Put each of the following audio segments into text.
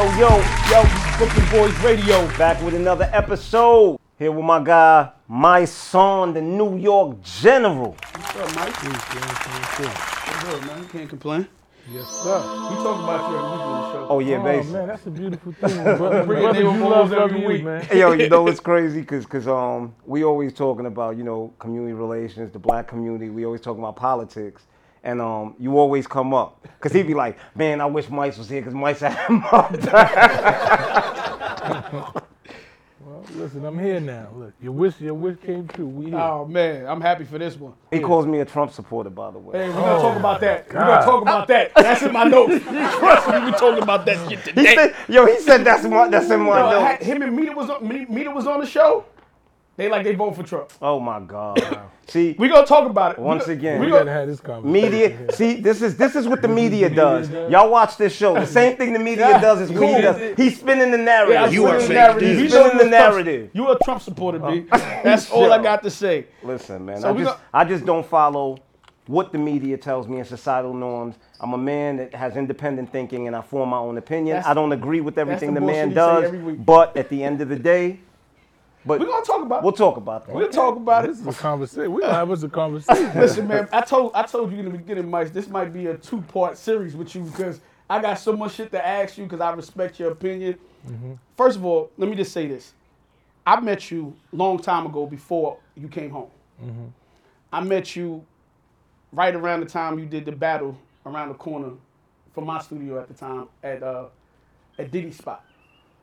Yo, yo, yo, yo, Brooklyn Boys Radio back with another episode. Here with my guy, Mysonne, the New York General. What's up, Mike? What's good, man? Can't complain. Yes, sir. We talk about you every week on the show. Oh yeah, Oh baby. man, that's a beautiful thing. Brother, Bring brothers, it in you love every every week. week, man. Yo, you know it's crazy because cause, um we always talking about you know community relations, the black community. We always talking about politics, and um you always come up because he'd be like, man, I wish Mice was here because Mice had him up. Well, listen, I'm here now. Look, your wish, your wish came true. We here. Oh man, I'm happy for this one. he calls me a Trump supporter, by the way. Hey, we're gonna talk about that. We're gonna talk about that. That's in my notes. Trust me, we talking about that shit He today. said, yo, he said that's my that's in my Yo, I notes. him and Mita was on Me- Mita was on the show. They like they vote for Trump. Oh my God. See, We gonna talk about it. Once gonna- again. we we gonna, gotta have this conversation. media. See, this is this is what the media media does. does. Y'all watch this show. The same thing the media Yeah, does is what he cool. does. He's spinning the narrative. I'm You are fake narrative. news. He's spinning the a Trump- narrative. You a Trump supporter, B. That's all I got to say. Listen, man. So I we just got- I just don't follow what the media tells me and societal norms. I'm a man that has independent thinking and I form my own opinion. That's- I don't agree with everything the the, man bullshit he say does, but at the end of the day, but We're gonna talk about we'll it. talk about that. We'll talk about it. This is a conversation. We gonna have us a conversation. Listen, man, I told I told you in the beginning, Mike, this might be a two part series with you because I got so much shit to ask you because I respect your opinion. First of all, let me just say this: I met you long time ago before you came home. I met you right around the time you did the battle around the corner from my studio at the time at uh, at Diddy Spot.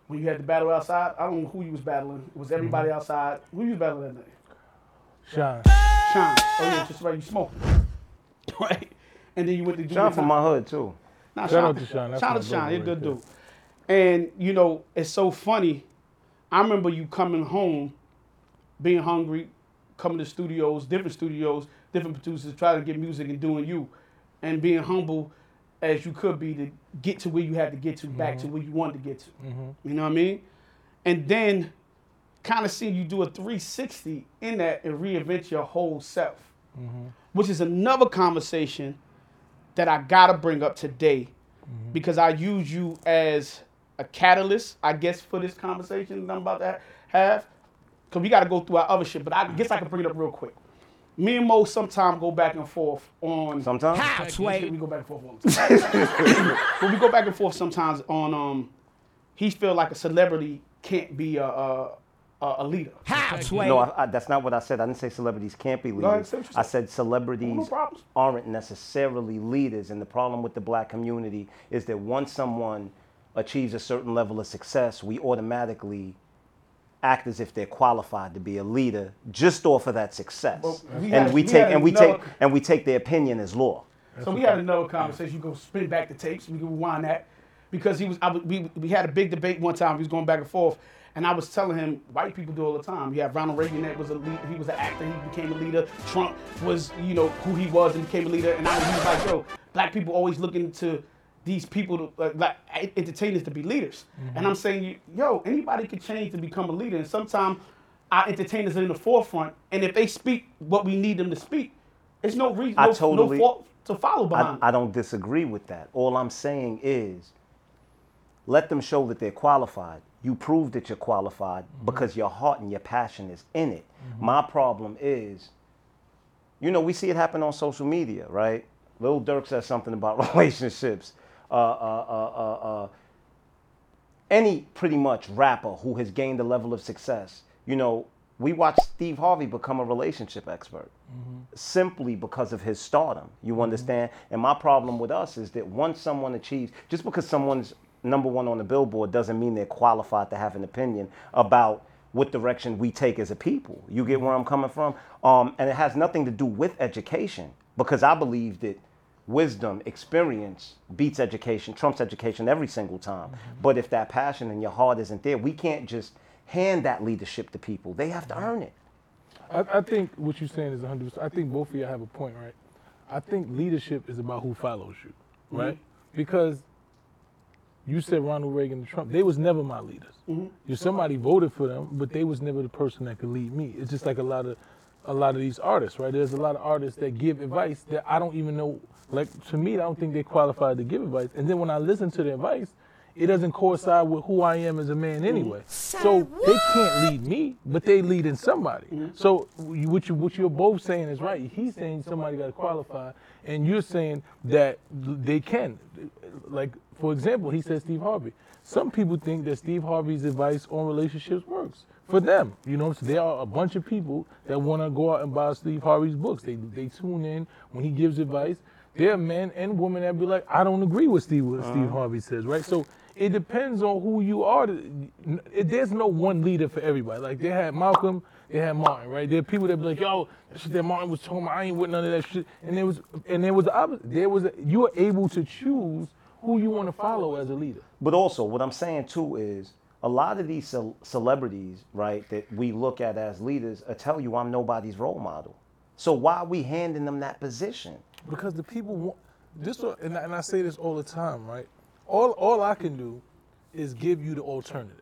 When you had the battle outside, I don't know who you was battling. It was everybody mm-hmm. outside. Who you was battling that night? Shyne. Shyne. Oh yeah, just right. You smoking, right? And then you went to do John from my hood too. Nah, Shout out to Shyne. That's Shout out to Shyne. brother He's a good dude. And you know, it's so funny. I remember you coming home, being hungry, coming to studios, different studios, different producers, trying to get music and doing you, and being humble as you could be to get to where you had to get to, back Mm-hmm. to where you wanted to get to. Mm-hmm. You know what I mean? And then kind of seeing you do a 360 in that and reinvent your whole self, mm-hmm. which is another conversation that I gotta bring up today mm-hmm. because I use you as a catalyst, I guess, for this conversation that I'm about to ha- have. Because we gotta go through our other shit, but I guess I can bring it up real quick. Me and Mo sometimes go back and forth on. Sometimes. We go back and forth all the time. but we go back and forth sometimes on um, he feel like a celebrity can't be a a, a a leader. No, I, I, that's not what I said. I didn't say celebrities can't be leaders. say what I said. said celebrities No aren't necessarily leaders. And the problem with the black community is that once someone achieves a certain level of success, we automatically act as if they're qualified to be a leader just off of that success. Well, we and had- we we take and we take and we take their opinion as law. So we had another conversation. You go spin back the tapes. We can rewind that because he was. I, we we had a big debate one time. He was going back and forth, and I was telling him white people do all the time. You have Ronald Reagan that was a lead, he was an actor. He became a leader. Trump was you know who he was and became a leader. And I he was like, yo, black people always looking to these people to uh, like entertainers to be leaders. And I'm saying, yo, anybody can change to become a leader. And sometimes our entertainers are in the forefront, and if they speak what we need them to speak, it's no reason, I no, totally- no fault to follow I, behind. I don't disagree with that. All I'm saying is let them show that they're qualified. You prove that you're qualified because your heart and your passion is in it. My problem is, you know, we see it happen on social media, right? Lil Durk says something about relationships. Uh, uh, uh, uh, uh, any pretty much rapper who has gained a level of success, you know, we watched Steve Harvey become a relationship expert simply because of his stardom. You understand? And my problem with us is that once someone achieves, just because someone's number one on the billboard doesn't mean they're qualified to have an opinion about what direction we take as a people. You get where I'm coming from? Um, and it has nothing to do with education because I believe that wisdom, experience beats education, trumps education every single time. Mm-hmm. But if that passion in your heart isn't there, we can't just hand that leadership to people. They have to mm-hmm. earn it. I, I think what you're saying is 100%. I think both of you have a point, right? I think leadership is about who follows you, mm-hmm. right? Because you said Ronald Reagan and Trump, they was never my leaders. You somebody voted for them, but they was never the person that could lead me. It's just like a lot of a lot of these artists, right? There's a lot of artists that give advice that I don't even know. Like to me, I don't think they're qualified to give advice. And then when I listen to the advice, it doesn't coincide with who I am as a man mm. anyway. So they can't lead me, but they lead in somebody. Mm. So you- what you what you're both saying is right. He's saying somebody got to qualify, and you're saying that they can. Like for example, he said Steve Harvey. Some people think that Steve Harvey's advice on relationships works for them. You know, so there are a bunch of people that want to go out and buy Steve Harvey's books. They they tune in when he gives advice. There are men and women that be like, I don't agree with Steve what Steve Harvey says, right? So it depends on who you are. There's no one leader for everybody. Like they had Malcolm, they had Martin, right? There are people that be like, yo, that shit that Martin was talking about, I ain't with none of that shit. And there was and there was the opposite. There was a, you were able to choose who you want to follow as a leader. But also, what I'm saying too is a lot of these ce- celebrities, right, that we look at as leaders, uh, tell you I'm nobody's role model. So why are we handing them that position? Because the people want this and I, and I say this all the time right all all i can do is give you the alternative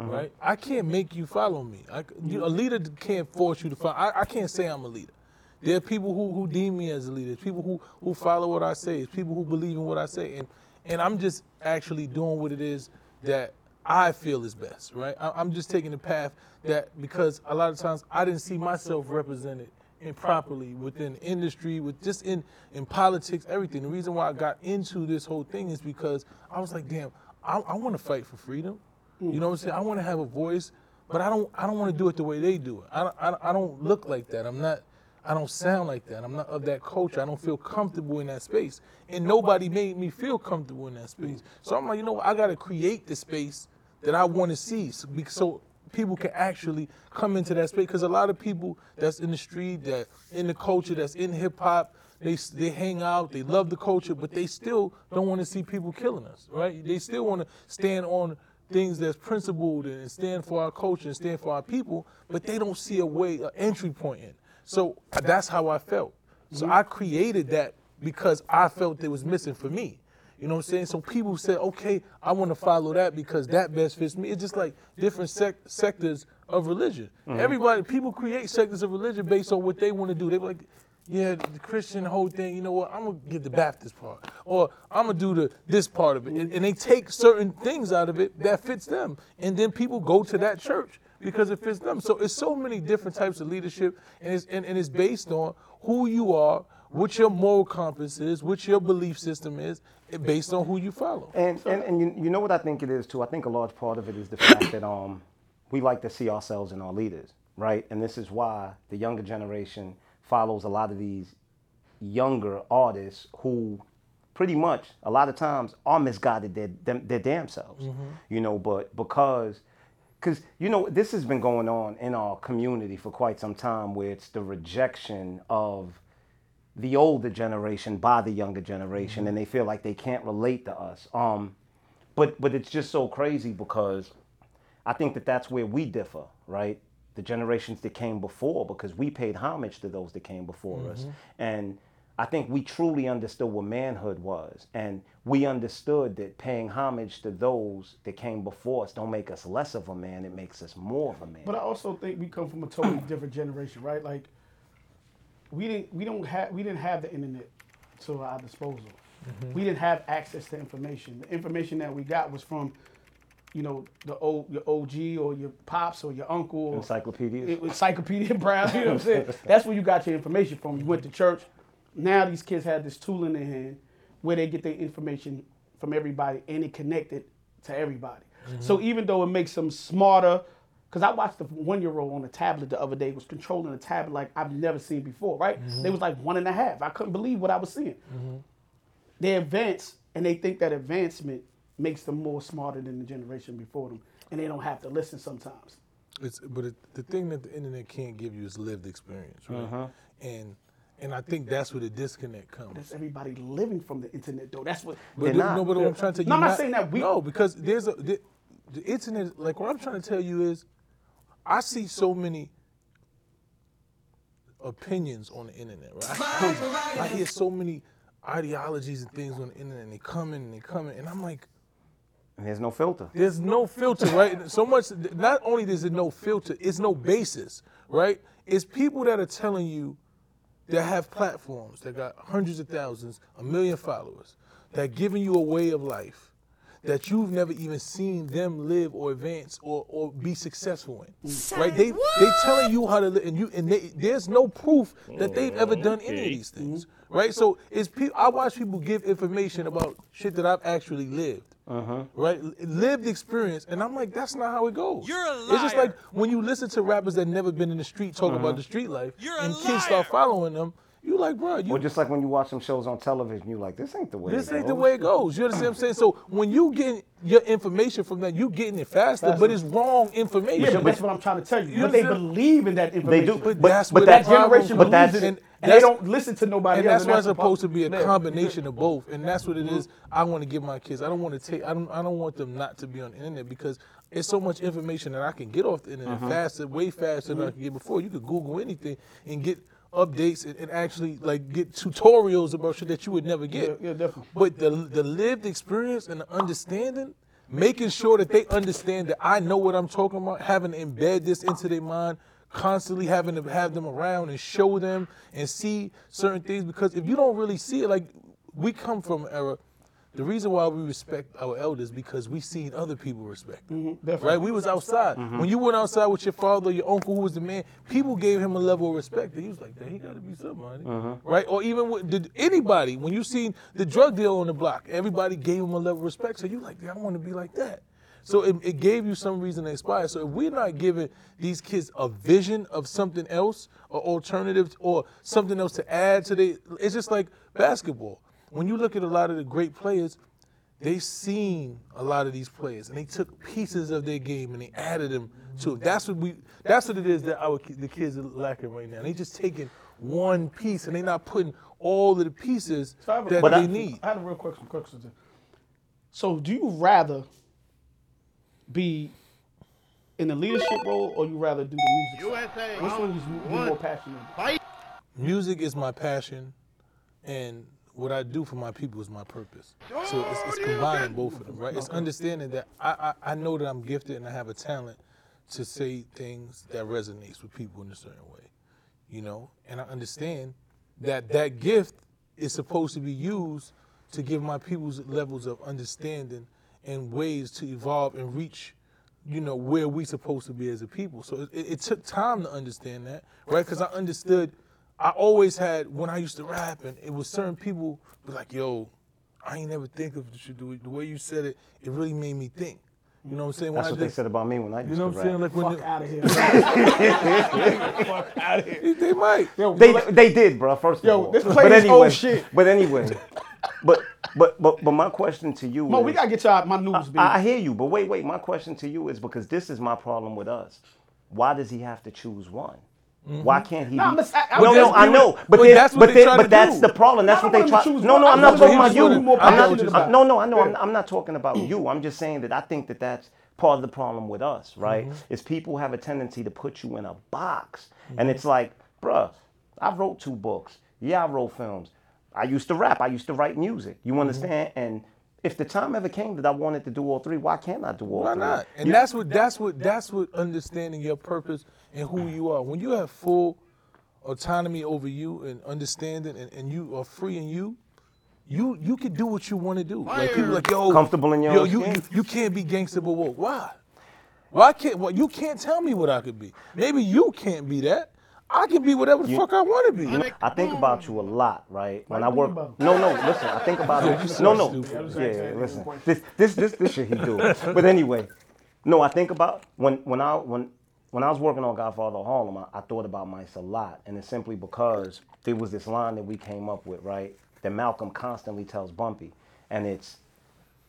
uh-huh. right i can't make you follow me I, you, a leader can't force you to follow I, I can't say i'm a leader there are people who, who deem me as a leader. People who, who follow what I say. It's people who believe in what I say. And and I'm just actually doing what it is that I feel is best, right? I, I'm just taking the path that because a lot of times I didn't see myself represented improperly within industry, with just in in politics, everything. The reason why I got into this whole thing is because I was like, damn, I, I want to fight for freedom. You know what I'm saying? I want to have a voice, but I don't I don't want to do it the way they do it. I don't, I, don't- I don't look like that. I'm not. I don't sound like that. I'm not of that culture. I don't feel comfortable in that space. And nobody made me feel comfortable in that space. So I'm like, you know what? I got to create the space that I want to see so people can actually come into that space. Because a lot of people that's in the street, that in the culture, that's in hip hop, they, they hang out, they love the culture, but they still don't want to see people killing us, right? They still want to stand on things that's principled and stand for our culture and stand for our people, but they don't see a way, an entry point in. So that's how I felt. So I created that because I felt it was missing for me. You know what I'm saying? So people said, okay, I want to follow that because that best fits me. It's just like different sec- sectors of religion. Mm-hmm. Everybody, people create sectors of religion based on what they want to do. They're like, yeah, the Christian whole thing, you know what? I'm gonna get the Baptist part, or I'm gonna do the this part of it, and, and they take certain things out of it that fits them, and then people go to that church because it fits them. So it's so many different types of leadership, and it's and, and it's based on who you are, what your moral compass is, what your belief system is, based on who you follow. And and, and you, you know what I think it is too. I think a large part of it is the fact that um we like to see ourselves in our leaders, right? And this is why the younger generation follows a lot of these younger artists who pretty much a lot of times are misguided their them, their damn selves, you know. But because because you know this has been going on in our community for quite some time, where it's the rejection of the older generation by the younger generation, and they feel like they can't relate to us. Um, but but it's just so crazy because I think that that's where we differ, right? The generations that came before, because we paid homage to those that came before us, and I think we truly understood what manhood was, and we understood that paying homage to those that came before us don't make us less of a man; it makes us more of a man. But I also think we come from a totally different generation, right? Like we didn't we don't have we didn't have the internet to our disposal. Mm-hmm. We didn't have access to information. The information that we got was from, you know, the old your OG or your pops or your uncle or Encyclopedias. it was Encyclopedia Brown. You know what I'm saying? That's where you got your information from. You went to church. Now these kids have this tool in their hand where they get their information from everybody and it connected to everybody. So mm-hmm. even though it makes them smarter, because I watched the one year old on a tablet the other day was controlling a tablet like I've never seen before. Right? Mm-hmm. They was like one and a half. I couldn't believe what I was seeing. Mm-hmm. They advance and they think that advancement makes them more smarter than the generation before them, and they don't have to listen sometimes. It's but it, the thing that the internet can't give you is lived experience, right? Uh-huh. And and I think that's where the disconnect comes. That's everybody living from the internet though. That's what. But They're the- not. no, but what I'm trying to tell you, No, I'm not not- saying that we- No, because there's a the, the internet. Like what I'm trying to tell you is, I see so many opinions on the internet. Right? I, I hear so many ideologies and things on the internet, and they come in and they come in, and I'm like, and there's no filter. there's no filter, right? So much. Not only is it no filter, it's no basis, right? It's people that are telling you that have platforms that got hundreds of thousands, a million followers, that giving you a way of life, that you've never even seen them live or advance or, or be successful in. Right? They they telling you how to live, and you and they, there's no proof that they've mm, ever done any of these things. Mm-hmm. Right? So it's people. I watch people give information about shit that I've actually lived. Uh-huh. Right, L- lived experience, and I'm like, that's not how it goes. You're a liar. It's just like when you listen to rappers that never been in the street talking about uh-huh. the street life, You're and kids start following them. You like, bro, you Or just like when you watch some shows on television, you like, this ain't the way. this it ain't the goes." way it goes. You understand what I'm saying? So when you get your information from that, you getting it faster, but it's wrong information. Yeah, but that's what I'm trying to tell you. You but they believe in that information. They do, But but, that's but that generation but believes that's in it, and and they don't listen to nobody and that's why it's supposed to be a combination of both. And that's what it is. I want to give my kids. I don't want to take. I don't. I don't want them not to be on the internet because it's so much information that I can get off the internet uh-huh. faster, way faster than I could get before. You could Google anything and get updates and, and actually like get tutorials about shit that you would never get. Yeah, yeah, definitely. But the the lived experience and the understanding, making sure that they understand that I know what I'm talking about, having to embed this into their mind, constantly having to have them around and show them and see certain things. Because if you don't really see it, like we come from an era. The reason why we respect our elders because we seen other people respect them. Mm-hmm. definitely. Right? We was outside. Mm-hmm. When you went outside with your father, your uncle, who was the man, people gave him a level of respect. That he was like, "Damn, he got to be somebody." Uh-huh. Right? Or even with did anybody when you seen the drug deal on the block, everybody gave him a level of respect. So you like, "Damn, I want to be like that. So it, it gave you some reason to inspire. So if we're not giving these kids a vision of something else, or alternatives, or something else to add to the, it's just like basketball. When you look at a lot of the great players, they've seen a lot of these players and they took pieces of their game and they added them to it. That's what we. That's what it is that our the kids are lacking right now. They just taking one piece and they're not putting all of the pieces So have a- that But they I- need. I had a real quick some questions. So, do you rather be in the leadership role, or you rather do the music? side? Which one is you you more passionate? about? Music is my passion, and what I do for my people is my purpose. Oh, so it's, it's combining both of them, right? It's understanding that I, I, I know that I'm gifted and I have a talent to say things that resonates with people in a certain way, you know. And I understand that that gift is supposed to be used to give my people's levels of understanding and ways to evolve and reach you know where we supposed to be as a people. So it, it took time to understand that, right? Because I understood. I always had when I used to rap, and it was certain people be like, "Yo, I ain't never think of you do. The way you said it, it really made me think." You know what I'm saying? When That's I what they said about me when I used You know what I'm saying? Like when Fuck out of here. Fuck out of here. they, they might. Yo, They like- they did, bro. First of Yo, all, this but play is anyway, old shit. But anyway, but but but but my question to you Mo, is, we gotta get y'all my news. I, I hear you, but wait, wait. My question to you is because this is my problem with us. Why does he have to choose one? Why can't he? No, be, I'm just- I- I no, was no, just I know, but but then- that's but they but that's do. the problem. That's I what they try. to No, no, I I'm not talking about you. what he's more I'm not. passionate about. No, no, I know. I'm, I'm not talking about you. I'm just saying that I think that that's part of the problem with us, right? Mm-hmm. Is people have a tendency to put you in a box, and it's like, bruh, I wrote two books. Yeah, I wrote films. I used to rap. I used to write music. Mm-hmm. You understand? And if the time ever came that I wanted to do all three, why can't I do all Why three? not? And You- that's what that's what that's what understanding your purpose and who you are. When you have full autonomy over you and understanding and, and you are free in you, you you can do what you want to do. Like people like, yo, Comfortable in your yo, own you, skin. you you can't be gangster but woke. Why? Why can't well, you can't tell me what I could be. Maybe you can't be that. I can be whatever the fuck I want to be. You know, I think about you a lot, right? When I work, no, no, listen, I think about you it. No, no, yeah, listen, this, this, this, this shit he do. But anyway, no, I think about when, when I, when, when I was working on Godfather of Harlem, I, I thought about Mice a lot, and it's simply because there was this line that we came up with, right? That Malcolm constantly tells Bumpy, and it's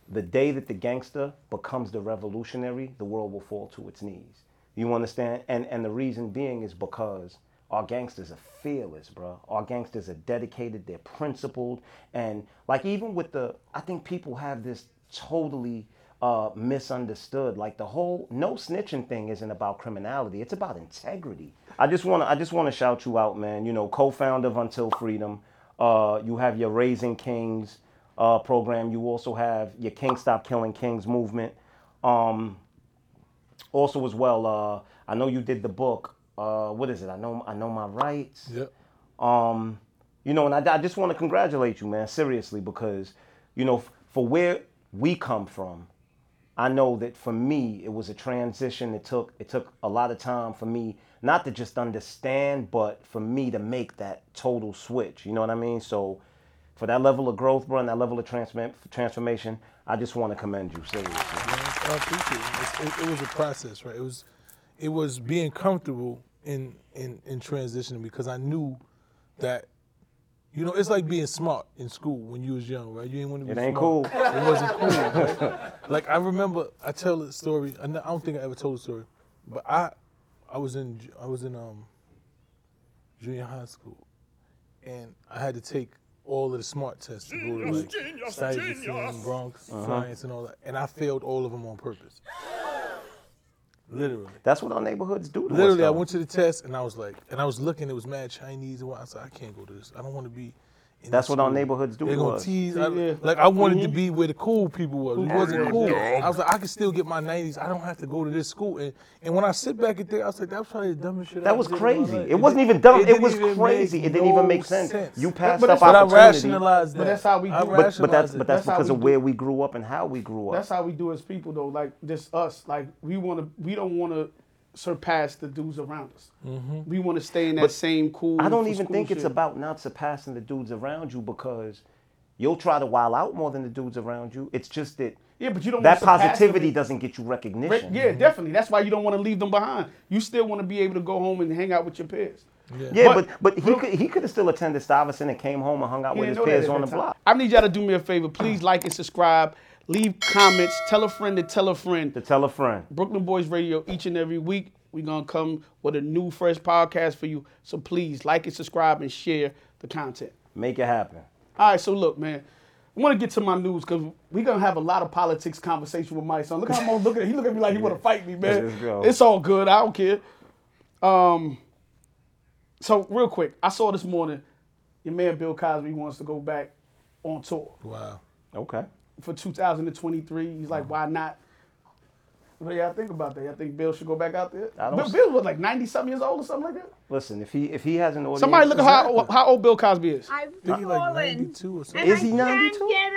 the day that the gangster becomes the revolutionary, the world will fall to its knees. You understand? And and the reason being is because our gangsters are fearless, bro. Our gangsters are dedicated, they're principled, and like even with the, I think people have this totally uh, misunderstood. Like the whole no snitching thing isn't about criminality; it's about integrity. I just wanna, I just wanna shout you out, man. You know, co-founder of Until Freedom. Uh, you have your Raising Kings uh, program. You also have your King Stop Killing Kings movement. Um, also, as well, uh, I know you did the book. Uh, what is it? I know, I know my rights. Yep. Um, you know, and I, I just want to congratulate you, man, seriously, because you know, f- for where we come from, I know that for me it was a transition. It took it took a lot of time for me not to just understand, but for me to make that total switch. You know what I mean? So for that level of growth, bro, and that level of transform- transformation, I just want to commend you seriously. I appreciate it. It. It was a process, right? It was, it was being comfortable in in in transitioning because I knew that, you know, it's like being smart in school when you was young, right? You ain't want to be. It ain't smart. cool. It wasn't cool. Right? like I remember, I tell the story. I don't think I ever told the story, but I, I was in I was in um. Junior high school, and I had to take all of the smart tests to go to like Stuyvesant, Bronx, science, and all that, and I failed all of them on purpose. Literally. That's what our neighborhoods do. Literally, I went to the test and I was like, and I was looking, it was mad Chinese and what. I said, I can't go to this. I don't want to be. In That's this what our neighborhoods do They're to gonna us. tease. I- Yeah. Like I wanted to mm-hmm. be where the cool people was. It wasn't cool. I was like, I can still get my 90s. I don't have to go to this school. And and when I sit back and think, I was like, that was probably the dumbest shit. That ever was did in my crazy. life. It wasn't even dumb. It didn't was crazy. It didn't even make sense. You passed But up that's- But I opportunity. rationalized that. But that's how we I do it. But, but that's but that's That's because of where we grew up and how we grew up. That's how we do as people though. Like just us. Like we want to. We don't want to surpass the dudes around us. Mm-hmm. We want to stay in that same cool. I don't even school think it's about not surpassing the dudes around you because you'll try to while out more than the dudes around you. It's just that Yeah, but you don't that positivity them. doesn't get you Right, recognition. Yeah, definitely. That's why you don't want to leave them behind. You still want to be able to go home and hang out with your peers. Yeah, But- but but he could he could have still attended Stuyvesant and came home and hung out with his didn't know that peers on the time. block. I need y'all to do me a favor. Please like and subscribe. Leave comments. Tell a friend to tell a friend. To tell a friend. Brooklyn Boys Radio each and every week. We're going to come with a new, fresh podcast for you. So please like and subscribe and share the content. Make it happen. All right, so look, man. I want to get to my news because we're going to have a lot of politics conversation with Mysonne. Look how I'm looking at He look at me like he want to fight me, man. Let's go. It's all good. I don't care. Um, so, real quick, I saw this morning your man Bill Cosby wants to go back on tour Wow. Okay. For 2023. He's like, why not? What do y'all think about that? Y'all think Bill should go back out there? I don't Bill, s- Bill was like 90 something years old or something like that. Listen, if he if he has an audience, Somebody look at how, how old Bill Cosby is. I've think he like fallen. 92 or something. And Is he I 92? Can't get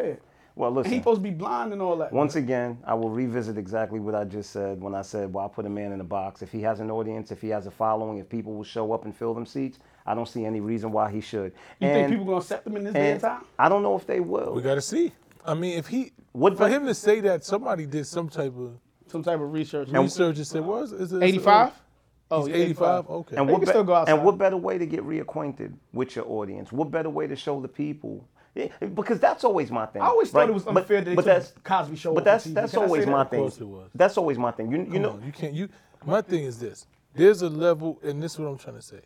up. Yeah. Well, listen. He supposed to be blind and all that. Once again, I will revisit exactly what I just said when I said, well, I put a man in a box. If he has an audience, if he has a following, if people will show up and fill them seats, I don't see any reason why he should. you and, think people gonna accept him in this day and and time? I don't know if they will. We got to see. I mean, if he, What for the- him to say that, somebody did some type of Some type of research. research and said, "Was is it 85? Oh, he's 85. Okay. and He what, can be- still go outside. and what better way to get reacquainted with your audience? What better way to show the people? Yeah, Because that's always my thing. I always thought it was But- unfair that they but that's Cosby show But off that's of TV. that's Can always that? my Of thing. course it was. That's always my thing. You you Come know on, you can't. You. My thing is this. There's a level, and this is what I'm trying to say.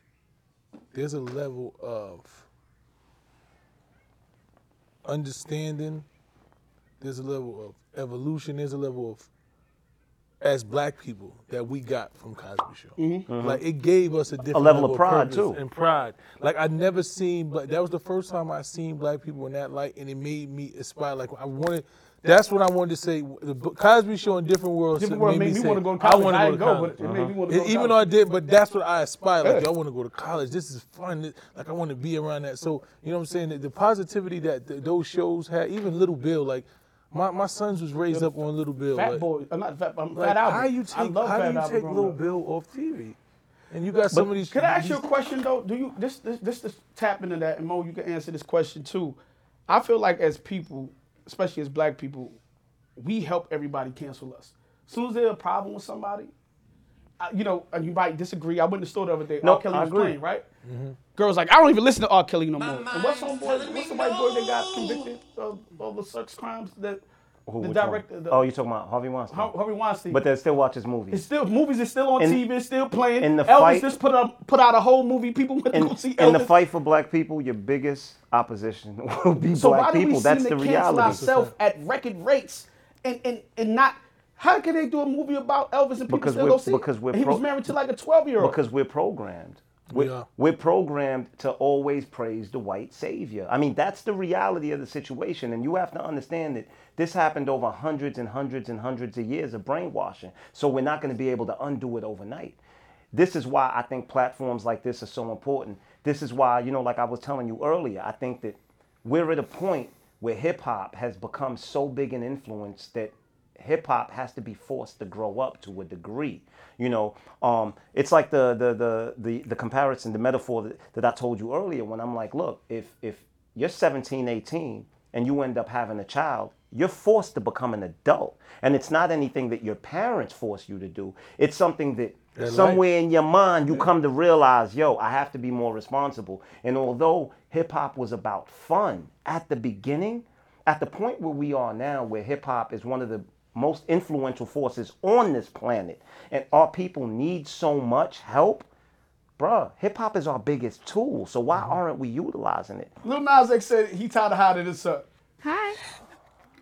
There's a level of understanding. There's a level of evolution. There's a level of as black people that we got from Cosby Show. Mm-hmm. Like it gave us a different level of pride, purpose too. And pride. Like I never seen, but that was the first time I seen black people in that light, and it made me aspire. Like I wanted. That's what I wanted to say. The Cosby Show in different worlds. Different World made me say, wanna go to I wanna I go to go, but it made me wanna go to Even college. though I did, but that's what I aspire. Like, Yeah. I want to go to college. This is fun. Like, I want to be around that. So, you know what I'm saying? The, the positivity that th- those shows had, even Little Bill, like, my, my sons was raised up on Little Bill. Fat like, Boy, I'm not Fat, I'm like, Fat Albert. how you I take, love how Fat do you take Little up. Bill off TV? And you got some of these. Can I ask you a question though? Do you this this this, this tap into that and Mo? You can answer this question too. I feel like as people, especially as black people, we help everybody cancel us. As soon as there's a problem with somebody, I, you know, and you might disagree. I went in the store the other day. No, R. Kelly I was agree. playing, right? Mm-hmm. Girls like, I don't even listen to R. Kelly no more. And what's some boy? What's the white boy that got convicted of all the sex crimes that Who- the director, the, oh, you're talking about Harvey Weinstein. Har- Harvey Weinstein. but they still watch his movies. It's still movies is still on In- TV. It's still playing. in the Elvis fight- just put up put out a whole movie. People went to in, go see Elvis. in the fight for black people, your biggest opposition will be so why black do we people. seem That's to the cancel reality. ourselves at record rates and, and and not? How can they do a movie about Elvis and people Because still we're- go see? it? because we're And he was married to like a twelve year old. Because we're programmed. We We're, are. we're programmed to always praise the white savior. I mean, that's the reality of the situation. And you have to understand that this happened over hundreds and hundreds and hundreds of years of brainwashing. So we're not going to be able to undo it overnight. This is why I think platforms like this are so important. This is why, you know, like I was telling you earlier, I think that we're at a point where hip hop has become so big an influence that hip hop has to be forced to grow up to a degree. You know, um, it's like the the the the, the comparison, the metaphor that, that I told you earlier when I'm like, look, if if you're 17, 18 and you end up having a child, you're forced to become an adult. And it's not anything that your parents force you to do. It's something that somewhere in your mind you come to realize, yo, I have to be more responsible. And although hip hop was about fun at the beginning, at the point where we are now, where hip hop is one of the most influential forces on this planet, and our people need so much help, bruh, hip hop is our biggest tool. So why mm-hmm. aren't we utilizing it? Lil Nas X said he tired of hiding this up. Hi.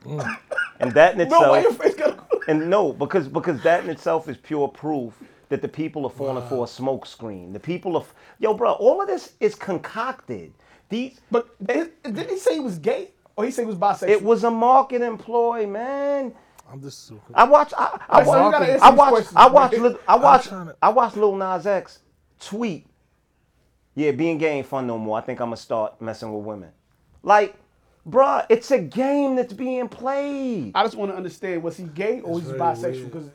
And that in itself. No, why your face gotta go? and no, because because that in itself is pure proof that the people are falling for a smoke screen. The people are, yo, bro, all of this is concocted. These, But it- didn't he say he was gay? Or he say he was bisexual? it was a market employ, man. I'm just so I watch. I, I, Alright, so you watch. gotta I watch. I watch. man. I watch. I watch Lil Nas X tweet. Yeah, being gay ain't fun no more. I think I'm gonna start messing with women. Like, bruh, it's a game that's being played. I just want to understand was he gay or was he bisexual? Because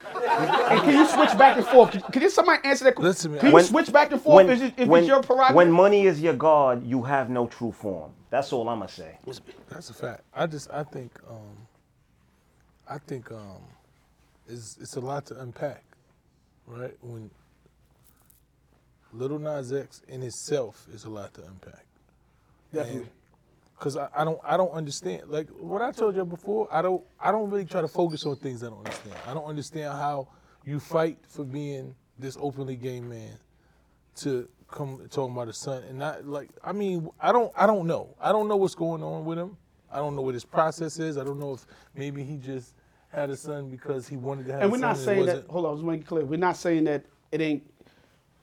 and can you switch back and forth? Can, can you somebody answer that? question? Listen, man, Can you When- switch back and forth if, it's- if when, it's your prerogative? when money is your god, you have no true form. That's all I'm gonna say. That's a fact. I just I think um I think um it's it's a lot to unpack, right? When Lil Nas X in itself is a lot to unpack. Definitely. Cause I, I don't I don't understand like what I told you before. I don't I don't really try to focus on things I don't understand. I don't understand how you fight for being this openly gay man to come talking about his son and not like I mean I don't I don't know I don't know what's going on with him. I don't know what his process is. I don't know if maybe he just had a son because he wanted to have. A son. And we're son not saying that. Hold on, I just want to clear. We're not saying that it ain't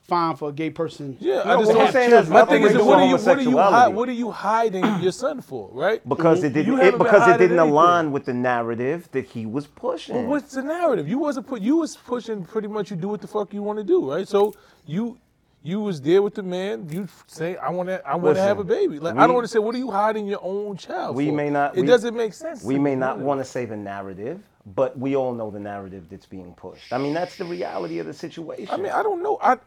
fine for a gay person. Yeah, No, I just don't saying children. is My thing is, what are you, what are you, hi- what are you hiding your son for, right? Because it didn't. It, because it didn't anything. align with the narrative that he was pushing. Well, what's the narrative? You wasn't put. You was pushing pretty much. You do what the fuck you want to do, right? So you you was there with the man. You say I want to. I want to have a baby. Like I don't understand. What are you hiding your own child we for? may not. It we- doesn't make sense. We may not want to say the narrative, but we all know the narrative that's being pushed. I mean, that's the reality of the situation. I mean, I don't know. I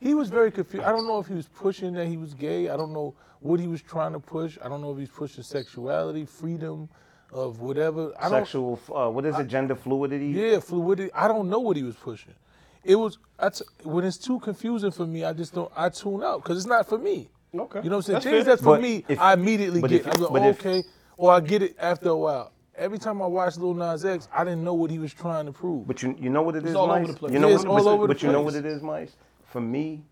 he was very confused. I don't know if he was pushing that he was gay. I don't know what he was trying to push. I don't know if he's pushing sexuality, freedom of whatever. I don't. sexual. Uh, what is it? Gender fluidity. Yeah, fluidity. I don't know what he was pushing. It was I t- when it's too confusing for me. I just don't. I tune out because it's not for me. Okay. You know what I'm saying? That's Things fair. that's for But me, if- I immediately but get. if- I go, but oh, if- okay, or I get it after a while. Every time I watch Lil Nas X, I didn't know what he was trying to prove. But you, you know what it is, all over Mice? the place. You know Yeah, what, it's all but, over the but you know what place. it is, Mice? For me,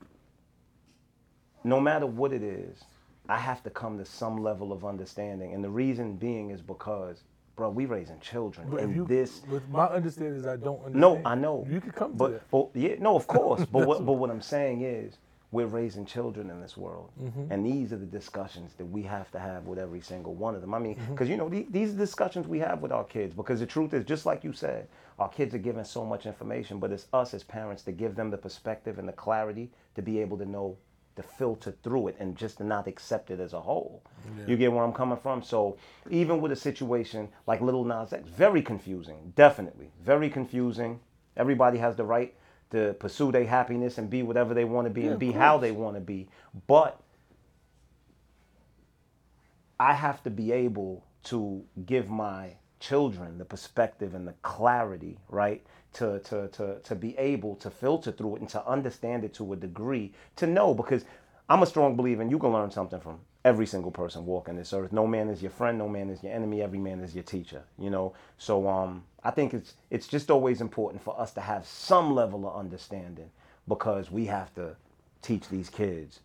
no matter what it is, I have to come to some level of understanding, and the reason being is because, bro, we raising children, but if and you, this. but my understanding is I don't understand. No, I know. You could come to but, that. but yeah, no, of course. but what, but what I'm saying is, we're raising children in this world, Mm-hmm. and these are the discussions that we have to have with every single one of them. I mean, Mm-hmm. because you know the- these are discussions we have with our kids. Because the truth is, just like you said, our kids are given so much information, but it's us as parents to give them the perspective and the clarity to be able to know to filter through it and just to not accept it as a whole. You get where I'm coming from? So even with a situation like Lil Nas X, very confusing, definitely, very confusing. Everybody has the right to pursue their happiness and be whatever they want to be Yeah, and be how they want to be. But I have to be able to give my children the perspective and the clarity, right? To, to, to, to be able to filter through it and to understand it to a degree, to know, because I'm a strong believer and you can learn something from every single person walking this earth. No man is your friend, no man is your enemy, every man is your teacher, you know? So um, I think it's, it's just always important for us to have some level of understanding because we have to teach these kids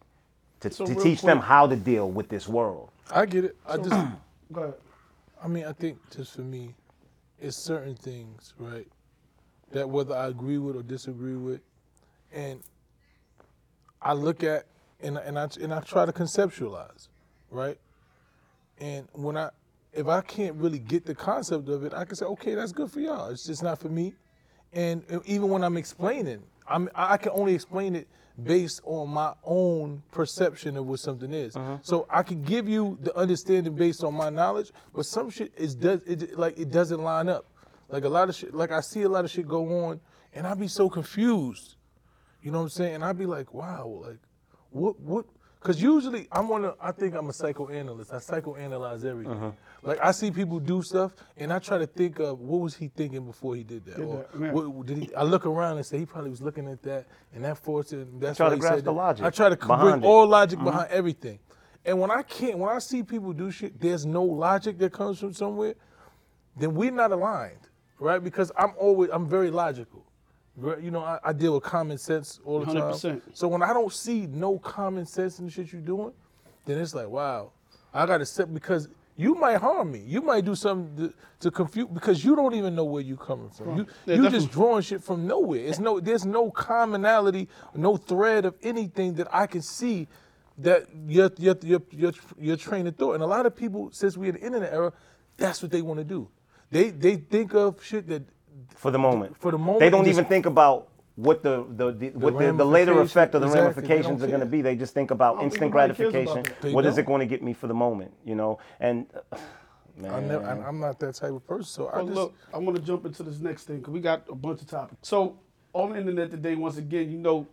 to, So to real teach them how to deal with this world. I get it. I just. Go ahead. I mean, I think just for me, it's certain things, right, that whether I agree with or disagree with, and I look at and and I and I try to conceptualize, right, and when I if I can't really get the concept of it, I can say, okay, that's good for y'all. It's just not for me. And even when I'm explaining, I'm I can only explain it based on my own perception of what something is. Mm-hmm. So I can give you the understanding based on my knowledge, but some shit is does it like it doesn't line up. Like a lot of shit, like I see a lot of shit go on, and I be so confused. You know what I'm saying? And I'd be like, wow, like, what, what? Because usually I'm one of, I think I'm a psychoanalyst. I psychoanalyze everything. Uh-huh. Like I see people do stuff, and I try to think of what was he thinking before he did that. Did or that, what, did he? I look around and say he probably was looking at that, and that forced it. and That's Try why to he grasp said the that. logic I try to bring it. All logic mm-hmm. behind everything. And when I can't, when I see people do shit, there's no logic that comes from somewhere. Then we're not aligned, right? Because I'm always, I'm very logical. You know, I, I deal with common sense all the time. 100%. So when I don't see no common sense in the shit you're doing, then it's like, wow, I got to set because you might harm me. You might do something to, to confuse because you don't even know where you're coming from. You Yeah, you definitely. just drawing shit from nowhere. It's no there's no commonality, no thread of anything that I can see that your your your your, your train of thought. And a lot of people, since we're in the internet era, that's what they want to do. They they think of shit that for the moment. For the moment, they don't even think about what the the, the what the, the later effect or the exactly, ramifications are going to be. They just think about don't instant gratification. about that. They What is it going to get me for the moment? You know, and uh, man, I never, I, I'm not that type of person. So I Well, just look, I want to jump into this next thing because we got a bunch of topics. So on the internet today, once again, you know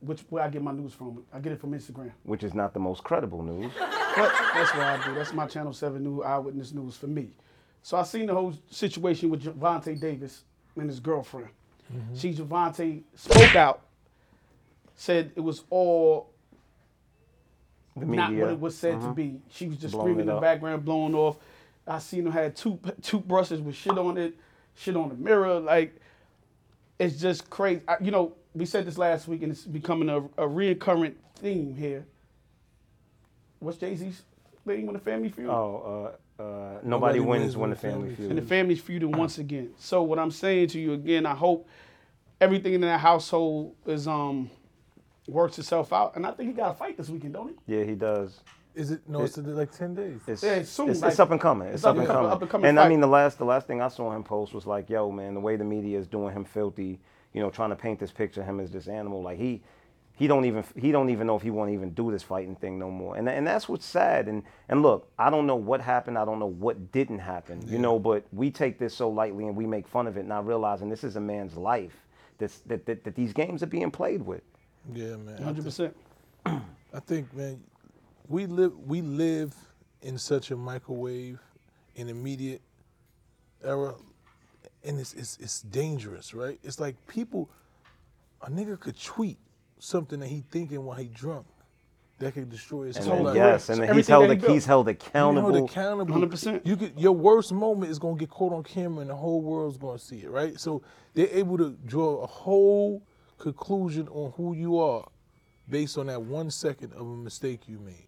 which where I get my news from. I get it from Instagram. which is not the most credible news. But that's what I do. That's my Channel 7 News Eyewitness News for me. So I seen the whole situation with Gervonta Davis and his girlfriend. She, Gervonta, spoke out, said it was all The not media. what it was said to be. She was just Blowing screaming in the up. background, blowing off. I seen her had two two brushes with shit on it, shit on the mirror. Like it's just crazy. I, you know, we said this last week, and it's becoming a, a recurrent theme here. What's Jay Z's thing with the family feud? Oh, uh, uh, nobody, wins when the family feud. and the family's feuding once again. So what I'm saying to you again, I hope everything in that household is um works itself out. And I think he got a fight this weekend, don't he? Yeah, he does. is it no? It's like ten days. It's, Yeah, it's soon, it's, like- it's up and coming. It's, it's up, up and and coming. coming- up and coming and I mean, the last the last thing I saw him post was like, "Yo, man, the way the media is doing him filthy, you know, trying to paint this picture of him as this animal. Like he he don't even he don't even know if he want to even do this fighting thing no more. And and that's what's sad. And and look, I don't know what happened. I don't know what didn't happen. You know, but we take this so lightly and we make fun of it, not realizing this is a man's life. That's, that, that that these games are being played with. yeah, man. Hundred percent. I think, man, we live we live in such a microwave, and immediate era, and it's it's it's dangerous, right? It's like people, a nigga could tweet something that he thinking while he drunk, that could destroy his And whole then, life. yes, and then he's held that he built. he's held You accountable. held accountable. 100%. You could your worst moment is gonna get caught on camera and the whole world's gonna see it, right? So they're able to draw a whole conclusion on who you are based on that one second of a mistake you made.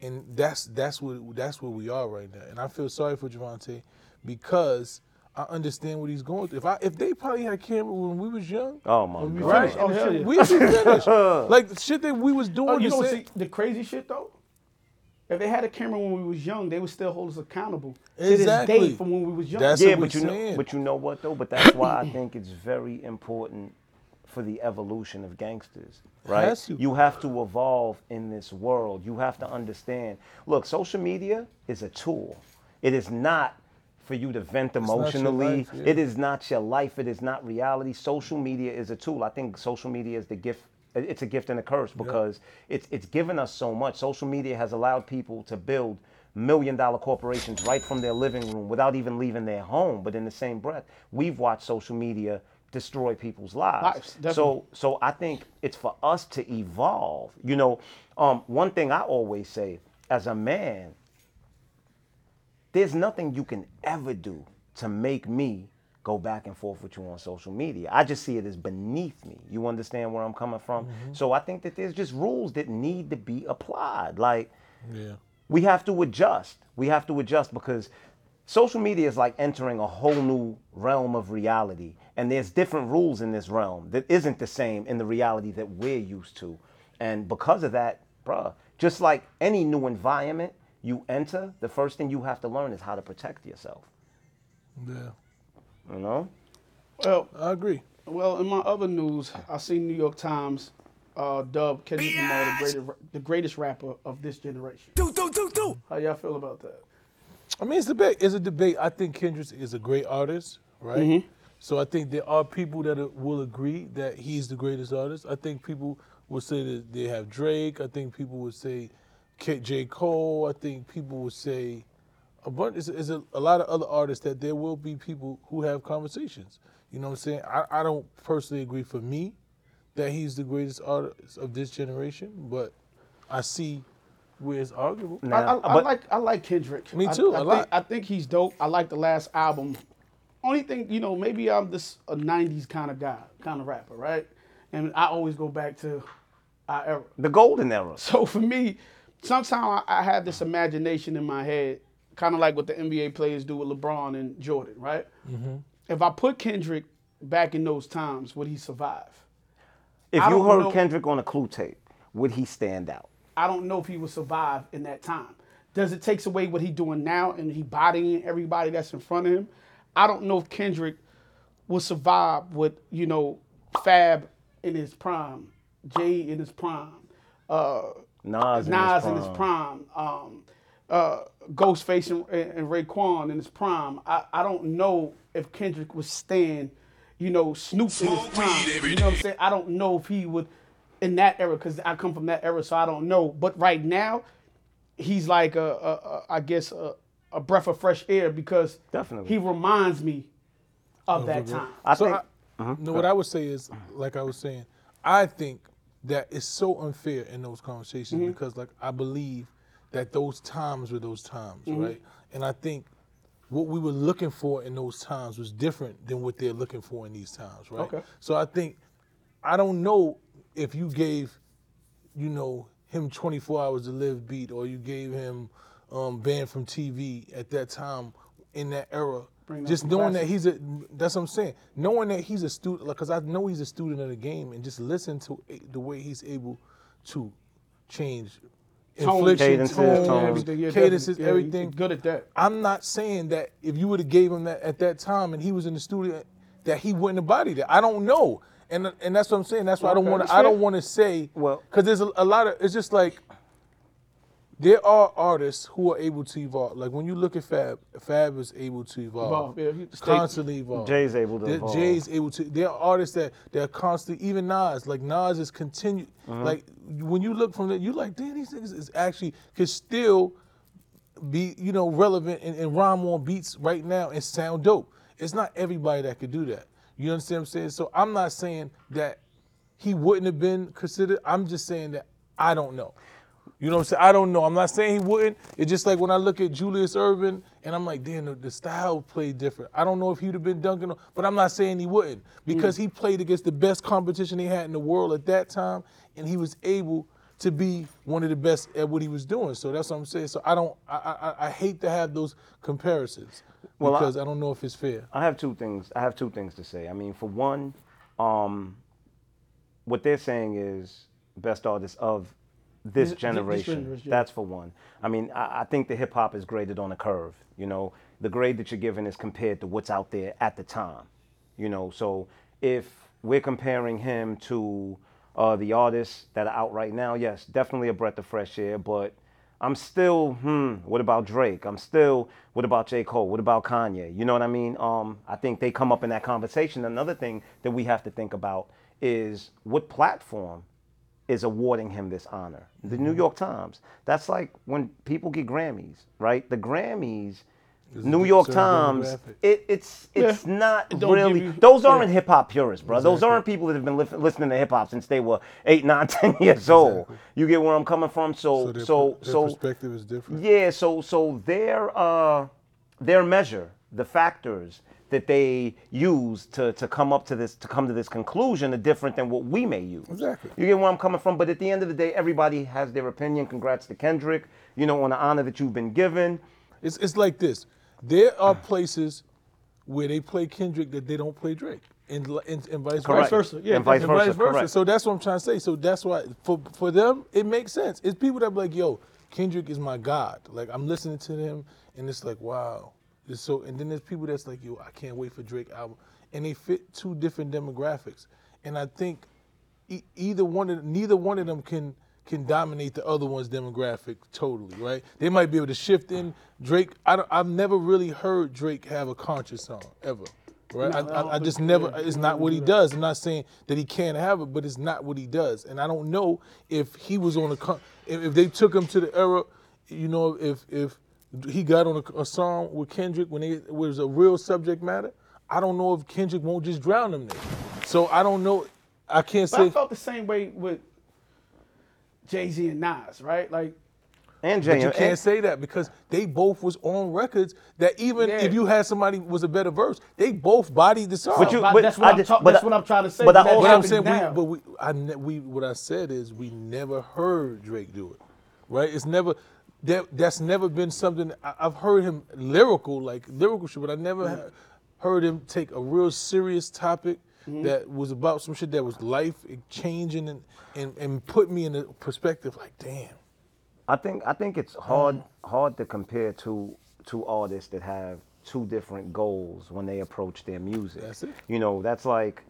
And that's that's what that's where we are right now. And I feel sorry for Gervonta because I understand what he's going through. If I if they probably had a camera when we was young, Oh my when we God. finished, Oh, hell yeah. we'd be finished. like the shit that we was doing. Oh, you know, say- see, the crazy shit though. If they had a camera when we was young, they would still hold us accountable exactly. to this day from when we was young. That's yeah, what but we're you know, but you know what though? But that's why I think it's very important for the evolution of gangsters, right? Has to. You have to evolve in this world. You have to understand. Look, social media is a tool. It is not for you to vent emotionally. life, yeah. It is not your life. It is not reality. Social media is a tool. I think social media is the gift. It's a gift and a curse because it's it's given us so much. Social media has allowed people to build million dollar corporations right from their living room without even leaving their home. But in the same breath, we've watched social media destroy people's lives. Lives, so so I think it's for us to evolve. You know, um, one thing I always say as a man, there's nothing you can ever do to make me go back and forth with you on social media. I just see it as beneath me. You understand where I'm coming from? Mm-hmm. So I think that there's just rules that need to be applied. Like yeah. we have to adjust. We have to adjust because social media is like entering a whole new realm of reality. And there's different rules in this realm that isn't the same in the reality that we're used to. And because of that, bruh, just like any new environment you enter, the first thing you have to learn is how to protect yourself. Yeah. You know? Well, I agree. well, in my other news, I seen New York Times uh, dub Kendrick Lamar the greatest, the greatest rapper of this generation. Do, do, do, do. How y'all feel about that? I mean, it's a debate. It's a debate. I think Kendrick is a great artist, right? Mm-hmm. So I think there are people that are- will agree that he's the greatest artist. I think people will say that they have Drake. I think people would say K- J. Cole. I think people would say a bunch. It's, it's a, a lot of other artists that there will be people who have conversations. You know what I'm saying? I, I don't personally agree for me that he's the greatest artist of this generation, but I see where it's arguable. I, I, I but- like I like Kendrick. Me I- too, I, a think, lot. I think he's dope. I like the last album. Only thing, you know, maybe I'm just a '90s kind of guy, kind of rapper, right? And I always go back to our era. The golden era. So for me, sometimes I, I have this imagination in my head, kind of like what the NBA players do with LeBron and Jordan, right? Mm-hmm. If I put Kendrick back in those times, would he survive? If I you heard know- Kendrick on a clue tape, would he stand out? I don't know if he would survive in that time. Does it takes away what he doing now and he bodying everybody that's in front of him? I don't know if Kendrick will survive with, you know, Fab in his prime, Jay in his prime, uh, Nas, Nas in in his prime, um, uh, Ghostface and, and Raekwon in his prime. I, I don't know if Kendrick would stand, you know, Snoop in his prime. You know what I'm saying? I don't know if he would in that era because I come from that era, so I don't know. But right now, he's like a, a, a I guess a, a breath of fresh air because Definitely. he reminds me of that time. I so think. I, no, what I would say is, like I was saying, I think that it's so unfair in those conversations Mm-hmm. because, like, I believe that those times were those times, Mm-hmm. right? And I think what we were looking for in those times was different than what they're looking for in these times, right? Okay. So I think I don't know if you gave, you know, him 24 hours to live beat or you gave him um, banned from TV at that time in that era. Bring Just some knowing that he's a, that's what I'm saying. Knowing that he's a student, because I know he's a student of the game, and just listen to the way he's able to change Tone, infliction, Cadences, tone, tones. everything, yeah, cadences. Yeah, everything. good at that. I'm not saying that if you would have gave him that at that time and he was in the studio, that he wouldn't have bodied it. I don't know, and and that's what I'm saying. That's why I don't want to. I don't want to say Well- because there's a, a lot of. It's just like there are artists who are able to evolve. Like when you look at Fab, Fab is able to evolve, Evolve, yeah, he- constantly evolve. Jay's able to There- evolve. Jay's able to. There are artists that they're constantly. Even Nas, like Nas is continued. Uh-huh. Like when you look from the, you like, damn, these niggas is actually could still be, you know, relevant and, and rhyme on beats right now and sound dope. It's not everybody that could do that. You understand what I'm saying? So I'm not saying that he wouldn't have been considered. I'm just saying that I don't know. You know what I'm saying? I don't know. I'm not saying he wouldn't. It's just like when I look at Julius Erving and I'm like, damn, the, the style played different. I don't know if he'd have been dunking, on- but I'm not saying he wouldn't because he played against the best competition he had in the world at that time, and he was able to be one of the best at what he was doing. So that's what I'm saying. So I don't. I I, I hate to have those comparisons Well, I- because I, don't know if it's fair. I have two things. I have two things to say. I mean, for one, um, what they're saying is best artist of this This- this generation. generation, yeah. That's for one. I mean, I, I think the hip hop is graded on a curve. You know, the grade that you're given is compared to what's out there at the time. You know, so if we're comparing him to uh, the artists that are out right now, yes, definitely a breath of fresh air. But I'm still, hmm, what about Drake? I'm still, what about J. Cole? What about Kanye? You know what I mean? Um, I think they come up in that conversation. Another thing that we have to think about is what platform is awarding him this honor. The New York Times. That's like when people get Grammys, right? The Grammys, New York Times. It, it's it's Yeah. not really. you- those yeah. aren't hip hop purists, bro. Those aren't people that have been li- listening to hip hop since they were eight, nine, ten years old. You get where I'm coming from. So So so their, so, perspective is different. yeah, so so their uh their measure, the factors that they use to to come up to this to come to this conclusion are different than what we may use. Exactly. You get where I'm coming from, but at the end of the day, everybody has their opinion. Congrats to Kendrick, you know, on the honor that you've been given. It's it's like this. There are places where they play Kendrick that they don't play Drake, and and, and vice Correct. versa. Yeah, and vice and versa. vice versa. Correct. So that's what I'm trying to say. So that's why for for them it makes sense. It's people that be like, yo, Kendrick is my god. Like I'm listening to him, and it's like, wow, So and then there's people that's like, yo, I can't wait for Drake album, and they fit two different demographics. And I think e- either one of neither one of them can can dominate the other one's demographic totally, right? They might be able to shift in Drake. I don't, I've never really heard Drake have a conscious song ever. Right, No, I I, I, just never. It's not what he didn't do that. does. I'm not saying that he can't have it, but it's not what he does. And I don't know if he was on a, con- if, if they took him to the era, you know, if if he got on a, a song with Kendrick when it was a real subject matter. I don't know if Kendrick won't just drown him there. So I don't know. I can't But I say. felt the same way with Jay Z and Nas, right? Like, And Jay, But you can't say that because they both was on records that even Yeah. if you had somebody was a better verse, they both bodied the song. But you- but but that's what I I'm just- talk- but that's I- what I'm trying to say. but I that also- But I'm saying, now. we, but we, I, we, what I said is we never heard Drake do it, right? It's never that that's never been something I, I've heard him lyrical, like lyrical shit, but I never Mm-hmm. ha- heard him take a real serious topic Mm-hmm. that was about some shit that was life changing and, and and put me in a perspective like, damn. I think I think it's hard hard to compare two two artists that have two different goals when they approach their music. That's it. You know, that's like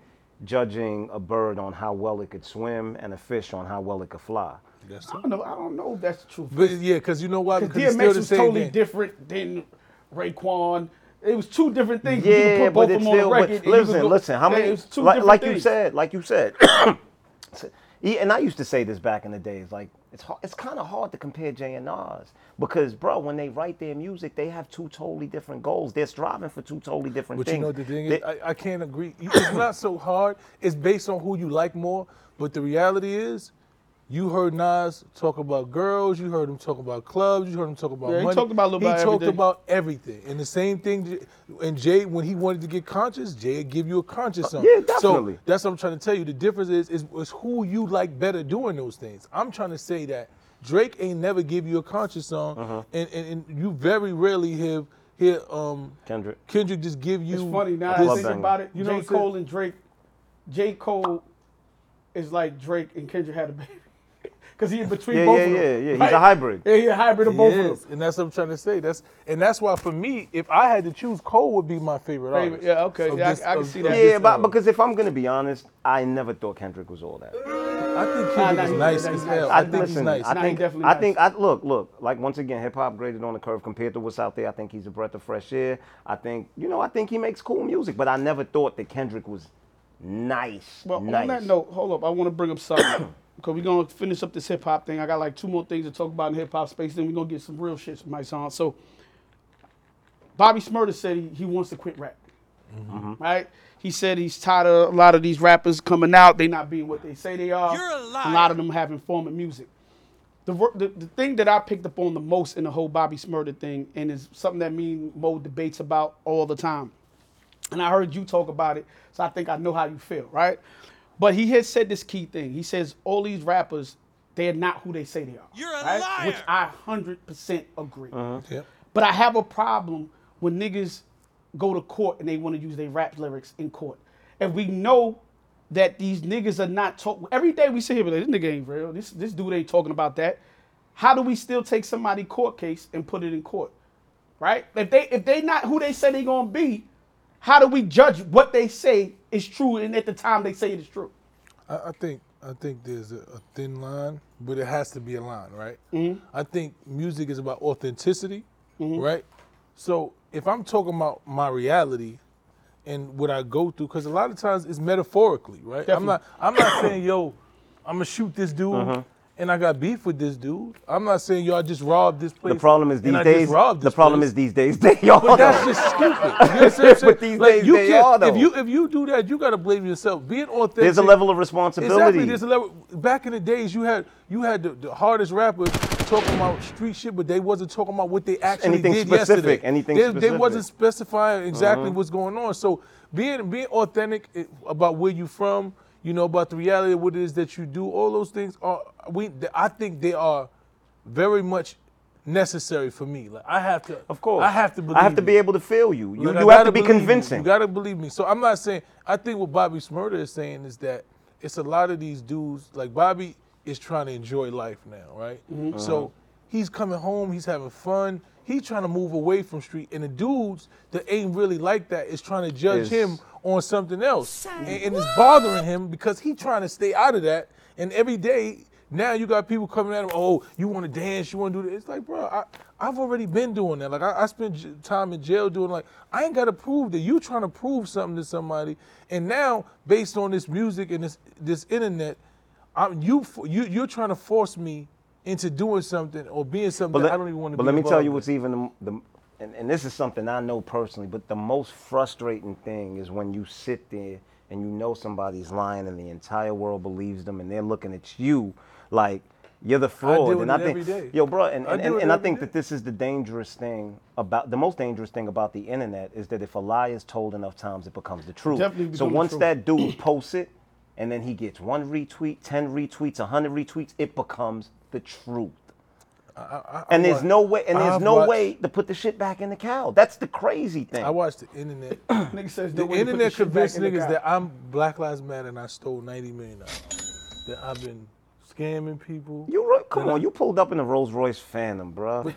judging a bird on how well it could swim and a fish on how well it could fly. That's I don't know. I don't know if that's the truth. But yeah, because you know why? Because Because still DMX the was same totally thing. different than Raekwon. It was two different things. You could Yeah, put but of it's them on still. the But record. and listen, go- listen. How Yeah, many? it was two Like, like you said, like you said. Yeah, and I used to say this back in the days. Like it's hard, it's kind of hard to compare Jay and Nas because, bro, when they write their music, they have two totally different goals. They're striving for two totally different But things. you know the thing They- is, I, I can't agree. It's not so hard. It's based on who you like more. But the reality is, you heard Nas talk about girls. You heard him talk about clubs. You heard him talk about Yeah, he money. talked about a little He about talked everything. about everything. And the same thing. And Jay, when he wanted to get conscious, Jay would give you a conscious song. yeah, definitely. So that's what I'm trying to tell you. The difference is, is is who you like better doing those things. I'm trying to say that Drake ain't never give you a conscious song, Uh-huh. and, and and you very rarely hear hear um Kendrick. Kendrick just give you. It's funny now I that love think banger. about it. You know J. what I'm saying? Cole and Drake. J. Cole is like Drake and Kendrick had a baby. Because he's between Yeah, both yeah, of them. yeah, yeah. Yeah. He's right? a hybrid. Yeah, he's a hybrid of He both is, of them. and that's what I'm trying to say. That's and that's why for me, if I had to choose, Cole would be my favorite, Favorite, artist. yeah, okay, of yeah, I- I can see that. Yeah, this but era. because if I'm gonna be honest, I never thought Kendrick was all that. I think Nah, Kendrick nah, is he- nice nah, as he's hell. nice. I I think he's listen. nice. I Nah, he think. definitely I nice. think. I look. Look. Like once again, hip hop graded on the curve compared to what's out there. I think he's a breath of fresh air. I think. You know. I think he makes cool music. But I never thought that Kendrick was nice. Well, nice. on that note, hold up. I want to bring up something. Because we're going to finish up this hip hop thing. I got like two more things to talk about in hip hop space. Then we're going to get some real shit from Mysonne. So, Bobby Shmurda said he, he wants to quit rap. Mm-hmm. Mm-hmm. Right? He said he's tired of a lot of these rappers coming out. They not being what they say they are. You're a A lot of them having form of music. The, the, the thing that I picked up on the most in the whole Bobby Shmurda thing, and is something that me and Moe debates about all the time, and I heard you talk about it, so I think I know how you feel, right? But he has said this key thing. He says all these rappers, they're not who they say they are. You're a right? liar. Which I hundred percent agree. Uh-huh. Yep. But I have a problem when niggas go to court and they want to use their rap lyrics in court. And we know that these niggas are not talking. Every day we sit here, but this nigga ain't real. This this dude ain't talking about that. How do we still take somebody court case and put it in court? Right? If they if they not who they say they gonna be, how do we judge what they say is true and at the time they say it is true? I, I think I think there's a, a thin line, but it has to be a line, right? Mm-hmm. I think music is about authenticity, mm-hmm. right? So if I'm talking about my reality and what I go through, because a lot of times it's metaphorically, right? I'm not I'm not saying yo, I'm gonna shoot this dude. Uh-huh. And I got beef with this dude. I'm not saying y'all just robbed this place. The problem is these days. The problem place. is these days they are. But that's just stupid. You know what I'm? But these Like, days you they can't- are, though. If you if you do that, you gotta blame yourself. Being authentic. There's a level of responsibility. Exactly. There's a level. Back in the days, you had you had the, the hardest rappers talking about street shit, but they wasn't talking about what they actually Anything did specific, yesterday. anything they, They specific. wasn't specifying exactly what's going on. So being being authentic eh, about where you from, you know about the reality of what it is that you do. All those things are we. I think they are very much necessary for me. Like I have to. Of course. I have to believe. I have to be you. able to feel you. You, Like, you have gotta be convincing. You gotta believe me. So I'm not saying. I think what Bobby Shmurda is saying is that it's a lot of these dudes. Like Bobby is trying to enjoy life now, right? Mm-hmm. So Uh-huh. he's coming home. He's having fun. He trying to move away from street, and the dudes that ain't really like that is trying to judge Is- him on something else, and, and it's bothering him because he trying to stay out of that. And every day now you got people coming at him. Oh, you want to dance? You want to do this? It's like, bro, I, I've already been doing that. Like I, I spent j- time in jail doing like I ain't got to prove that you trying to prove something to somebody. And now based on this music and this this internet, I'm, you f- you you're trying to force me into doing something or being something that I don't even want to but be. let me tell you what's even the, the and, and this is something I know personally, but the most frustrating thing is when you sit there and you know somebody's lying and the entire world believes them and they're looking at you like you're the fraud. deal with and I it think, every day. yo, bro, and, and, deal and, and I think day. that this is the dangerous thing about the most dangerous thing about the internet is that if a lie is told enough times, it becomes the truth. Definitely so once truth. that dude posts it, and then he gets one retweet, ten retweets, hundred retweets, it becomes the truth. and there's watch- no way, and there's I've no watched- way to put the shit back in the cow. That's the crazy thing. I watched the internet. Nigga says the no way to put internet shit back convinced in niggas guy. that I'm Black Lives Matter and I stole ninety million dollars. That I've been scamming people. you ro- come on, you pulled up in a Rolls Royce Phantom, bro.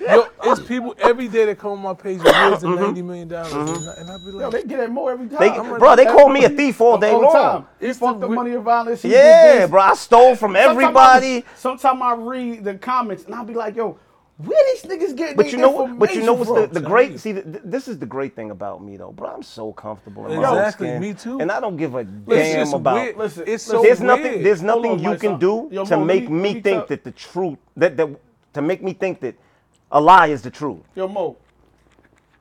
Yo, it's people every day that come on my page with deals and mm-hmm. ninety million dollars, and, mm-hmm. I- and I be Yo, like, they get it more every time. They, like, bro, they call me a thief all day all long. time. It's fucked the the money and violence. Yeah, bro, I stole from everybody. Sometimes I read the comments and I'll be like, yo, where these niggas getting But you know, what- but you know what's the, the great? See, th- th- this is the great thing about me, though, bro. I'm so comfortable in my own Exactly, skin, me too. And I don't give a It's damn just about. weird. Listen, it's listen. so there's weird. nothing. There's nothing on, you my can son. do Yo, to Mo, make me- me, think tell- that the truth that that to make me think that a lie is the truth. Yo, Moe,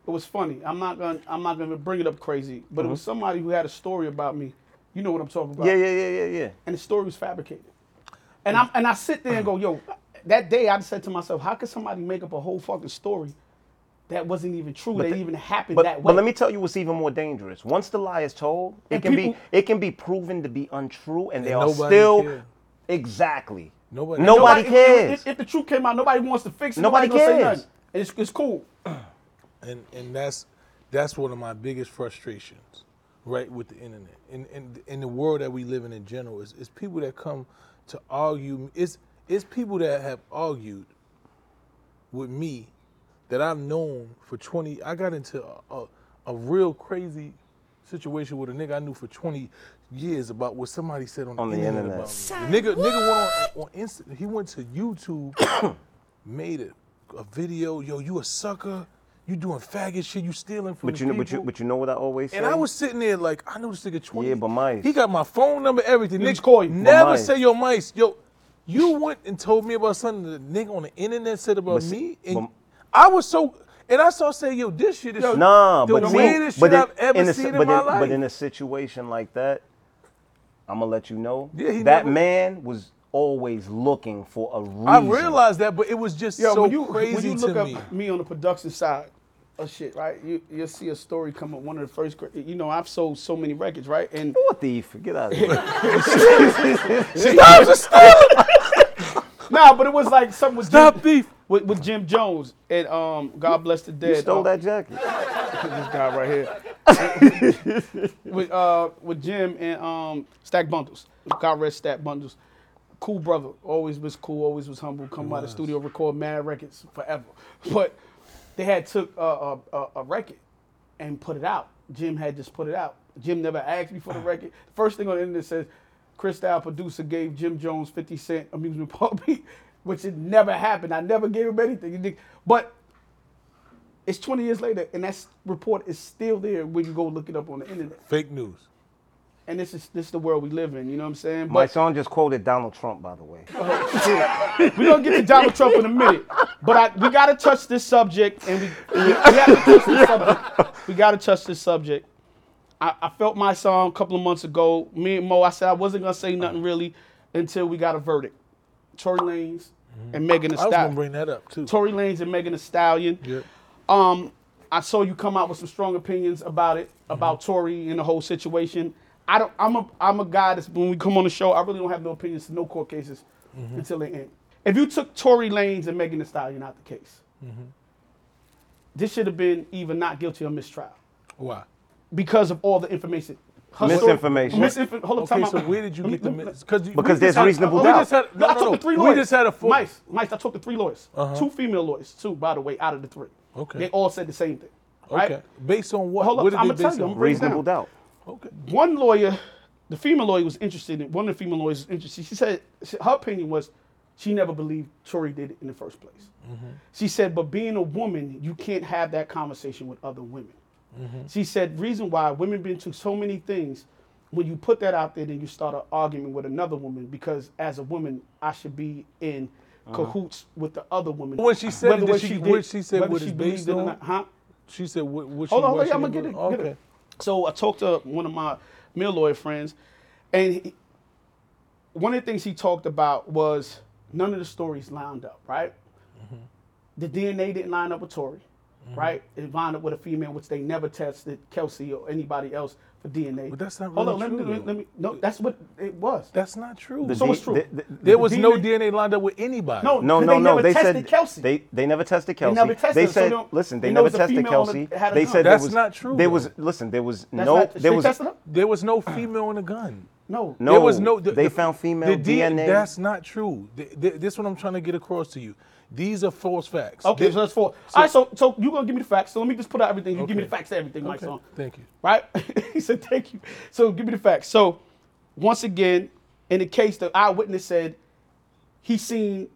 it was funny. I'm not gonna I'm not gonna bring it up crazy, but it was uh-huh. somebody who had a story about me. You know what I'm talking about. Yeah, yeah, yeah, yeah, yeah. and the story was fabricated. And I'm and I sit there and go, yo, that day I said to myself, how could somebody make up a whole fucking story that wasn't even true, that the- even happened But, that way? but let me tell you what's even more dangerous. Once the lie is told, it And can people- be it can be proven to be untrue, and, they are nobody still care. exactly. Nobody- Nobody, if- cares. If, if the truth came out, nobody wants to fix it. Nobody Nobody, gonna say cares. nothing. It's, it's cool. and and that's that's one of my biggest frustrations, right, with the internet and in, in, the world that we live in in general is, is people that come to argue. It's it's people that have argued with me that I've known for twenty. I got into a, a, a real crazy situation with a nigga I knew for twenty years about what somebody said on, On the, the internet, internet. about me. The nigga nigga went on, on Insta, he went to YouTube, made a, a video. Yo, you a sucker. You doing faggot shit. You stealing from But you know, people. but you, but you know what I always say. and I was sitting there like, I know this nigga 20. Yeah, but Mice- He got my phone number, everything. He was Nigga, call you. never Mice- say, yo, Mice, yo, you went and told me about something the nigga on the internet said about But see- me. And but- I was so, and I saw saying, yo, this shit is Nah, the but see, weirdest but shit in, I've ever in a, seen but in my in, life. But in a situation like that, I'm gonna let you know Yeah, he that never- man was always looking for a reason. I realized that, but it was just Yo, so when you crazy when you look to up me. me. on the production side of shit, right? You you'll see a story come up. One of the first, you know, I've sold so many records, right? And You a thief. Get out of here. nah, but it was like something with Stop Jim, thief. with, with Jim Jones and um, God bless the dead. you stole um, that jacket. this guy right here. with uh with Jim and um Stack Bundles. God rest Stack Bundles. Cool brother. Always was cool, always was humble. Come by the studio, record mad records forever. But they had took a, a, a, a record and put it out. Jim had just put it out. Jim never asked me for the record. The first thing on the internet says Chris Style producer gave Jim Jones 50 Cent amusement park beat, which it never happened. I never gave him anything. But it's 20 years later, and that report is still there when you go look it up on the internet. Fake news. And this is this is the world we live in. You know what I'm saying? My But son just quoted Donald Trump, by the way. we're gonna get to Donald Trump in a minute. But I, we gotta touch this subject, and we we, we have to touch this subject. We gotta touch this subject. I, I felt my song a couple of months ago. Me and Moe, I said I wasn't gonna say nothing uh-huh. really until we got a verdict. Tory Lanez and mm-hmm. Megan Thee I was gonna Stallion. bring that up too. Tory Lanez and Megan Thee Stallion. Yep. Um, I saw you come out with some strong opinions about it, mm-hmm. about Tory and the whole situation. I don't. I'm a. I'm a guy that's when we come on the show, I really don't have no opinions to no court cases mm-hmm. until they end. If you took Tory Lanez and Megan Thee Stallion out the case, this should have been either not guilty or mistrial Why? Because of all the information. her story- Misinformation. Misinfo- hold on, Okay, so where did you get the let mis- because Because there's reasonable we doubt. Just had, No, no, I no, talked no. to three lawyers. we just had a four. Mice, Mice, I talked to three lawyers. Uh-huh. Two female lawyers, two, by the way, out of the three. Okay. They all said the same thing. Right? Okay. Based on what? Hold up, what did I'ma they tell you, I'm on? break Reasonable doubt. Okay. One lawyer, the female lawyer was interested in, one of the female lawyers was interested. She said, her opinion was she never believed Tory did it in the first place. She said, but being a woman, you can't have that conversation with other women. She said, reason why women been through so many things, when you put that out there, then you start an argument with another woman because as a woman, I should be in cahoots with the other woman. When she said it, Whether did what she- did- what she said what she based on? not, Huh? She said what? what she, Hold on, hold what on, she I'm gonna get it. do? Get Okay. it. So I talked to one of my male lawyer friends, and he, one of the things he talked about was none of the stories lined up, right? Mm-hmm. The DNA didn't line up with Tory, right? It lined up with a female, which they never tested Kelsey or anybody else for DNA. But that's not Hold really on, let me, true, let me, let me, no, that's what it was. That's not true. The So D- it's true. the- the- there was no DNA DNA lined up with anybody. No, No, 'cause no, they no. never They tested said Kelsey. they they never tested Kelsey. never tested They her, so said, they listen, they they never tested female on the- Kelsey. They gun. said there That's was not true, There was listen. There was That's no. not, There was? There was no female in the gun. No. No. There was no. the- they the- found female the DNA. That's not true. Th- th- this is what I'm trying to get across to you. These are false facts. Okay, They- so that's four. All right, so so you gonna give me the facts. So let me just put out everything. You give me the facts to everything, my Okay, son. Thank you. Right? he said, thank you. So give me the facts. So once again, in the case, the eyewitness said he seen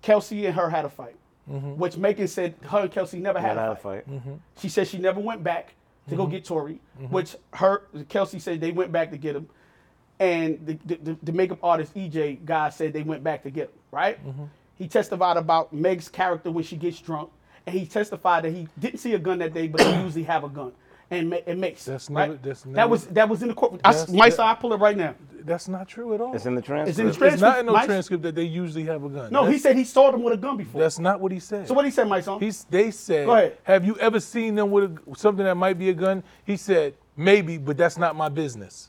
Kelsey and her had a fight, mm-hmm. which Megan said her and Kelsey never had, had a a fight. fight. Mm-hmm. She said she never went back to go mm-hmm. get Tory, which her Kelsey said they went back to get him, and the the, the, the makeup artist EJ guy said they went back to get him. Right? He testified about Meg's character when she gets drunk, and he testified that he didn't see a gun that day, but he usually have a gun. And Ma- and Mace. That's right? never- that's that was that was in the court. I, That's- my that- I pull it right now. That's not true at all. It's in the transcript. It's in the It's not in no Mike? transcript that they usually have a gun. No, he said he saw them with a gun before. That's not what he said. so what he said, my son? He's, they said, Go ahead. have you ever seen them with a, something that might be a gun? He said, maybe, but that's not my business.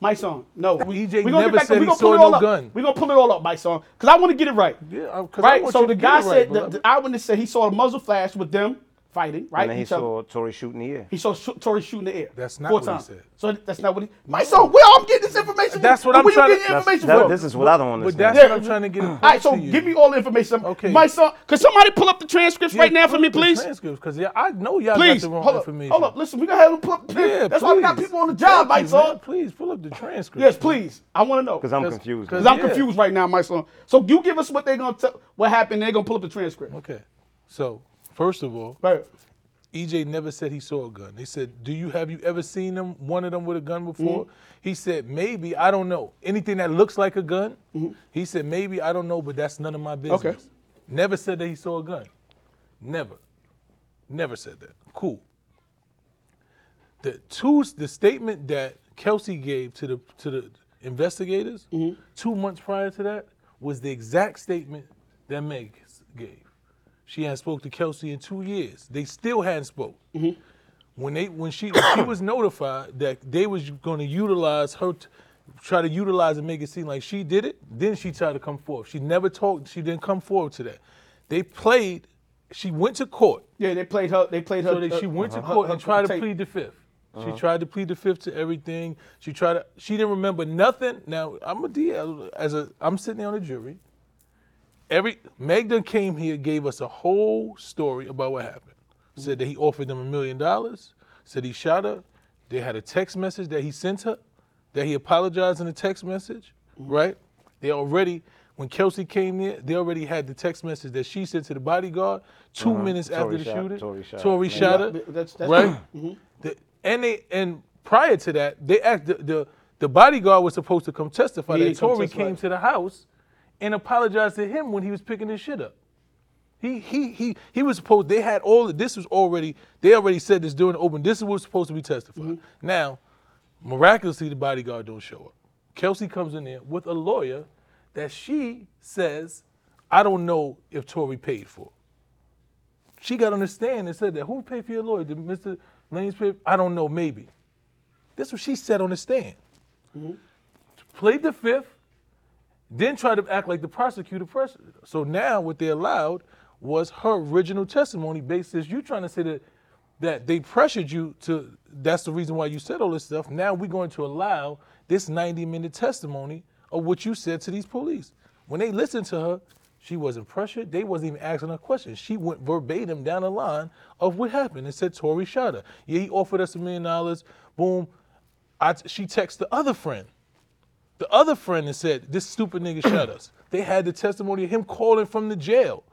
My song. no. EJ never get back said to, he saw no gun. We're gonna pull it all up, my song. because I want to get it right. Yeah, because I Right? want So you the to guy get it right, said, the, the eyewitness said he saw a muzzle flash with them fighting, right? and then he Each other. saw Tory shooting the air. He saw Sh- Tory shooting the air. That's not four what he times. said. So that's not what he. My son, where I'm getting this information? That's from? what I'm Where trying you to- getting information that- from? this is what I don't want this But that's Yeah. what I'm trying to get across All right, so to you. give me all the information. Okay. My son, could somebody pull up the transcripts Yeah, right now for pull me, up the please? Transcripts, because yeah, I know y'all Please, got the wrong hold up, information. hold up. Listen, we gonna have them pull up. The Yeah, That's why we got people on the job, my son. Please pull up the transcripts. Yes, please. I want to know. Because I'm confused. cause- I'm confused right now, my son. So you give us what they're gonna tell, what happened. They're gonna pull up the transcript. Okay. So first of all, Right. EJ never said he saw a gun. They said, "Do you have you ever seen them one of them with a gun before?" Mm-hmm. He said, "Maybe I don't know. Anything that looks like a gun." Mm-hmm. He said, "Maybe I don't know, but that's none of my business." Never said that he saw a gun. Never. Never said that. Cool. The two the statement that Kelsey gave to the to the investigators mm-hmm. two months prior to that was the exact statement that Meg gave. She hadn't spoke to Kelsey in two years. They still hadn't spoke. When they when she when she was notified that they was going to utilize her, t- try to utilize and make it seem like she did it, then she tried to come forward. She never talked. She didn't come forward to that. They played. She went to court. Yeah, they played her. They played her. So that she uh, went to court her and tried to tape. plead the 5th She tried to plead the fifth to everything. She tried to. She didn't remember nothing. Now I'm a DL as a. I'm sitting there on the jury. Every Magda came here, gave us a whole story about what happened. Said that he offered them a million dollars. Said he shot her. They had a text message that he sent her. That he apologized in the text message. Right. They already. When Kelsey came there, they already had the text message that she sent to the bodyguard 2 uh-huh. minutes Tory after the shot- shooting. Tory shot. Tory Yeah. shot her That's- that's- right? Mm-hmm. The, and they and prior to that, they act the, the the bodyguard was supposed to come testify He that didn't Tory testify. came to the house and apologized to him when he was picking his shit up. He he he he was supposed. They had all. This was already. They already said this during the open. This is what's supposed to be testified. Mm-hmm. Now, miraculously, the bodyguard don't show up. Kelsey comes in there with a lawyer that she says, I don't know if Tory paid for. She got on the stand and said that who paid for your lawyer? Did Mr. Lanez pay? I don't know, maybe. This is what she said on the stand. Played the fifth, then tried to act like the prosecutor. Pres- so now what they allowed was her original testimony based as you trying to say that that they pressured you to. That's the reason why you said all this stuff. Now we're going to allow this 90 minute testimony of what you said to these police. When they listened to her, she wasn't pressured. They wasn't even asking her questions. She went verbatim down the line of what happened and said Tory shot her. Yeah, he offered us a million dollars. Boom. I, she texted the other friend. The other friend that said, "This stupid nigga shot us." They had the testimony of him calling from the jail.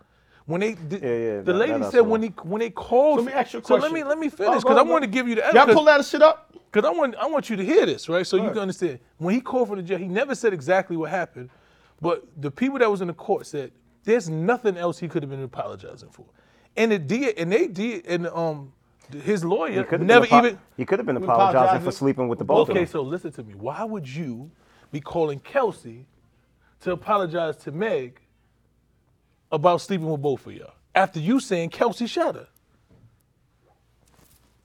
When they, did, Yeah, yeah, the that- lady that said when he when they called. Let me ask you a So let me let me finish go because I want to give you the Y'all evidence. pull that shit up. Because I want I want you to hear this, right? So you can understand. When he called from the jail, he never said exactly what happened, but the people that was in the court said there's nothing else he could have been apologizing for, and it did, and they did, and um, his lawyer could have never been apo- even. He could have been apologizing. apologizing for sleeping with the both Okay, of them. so listen to me. Why would you be calling Kelsey to apologize to Meg about sleeping with both of y'all after you saying Kelsey shot her?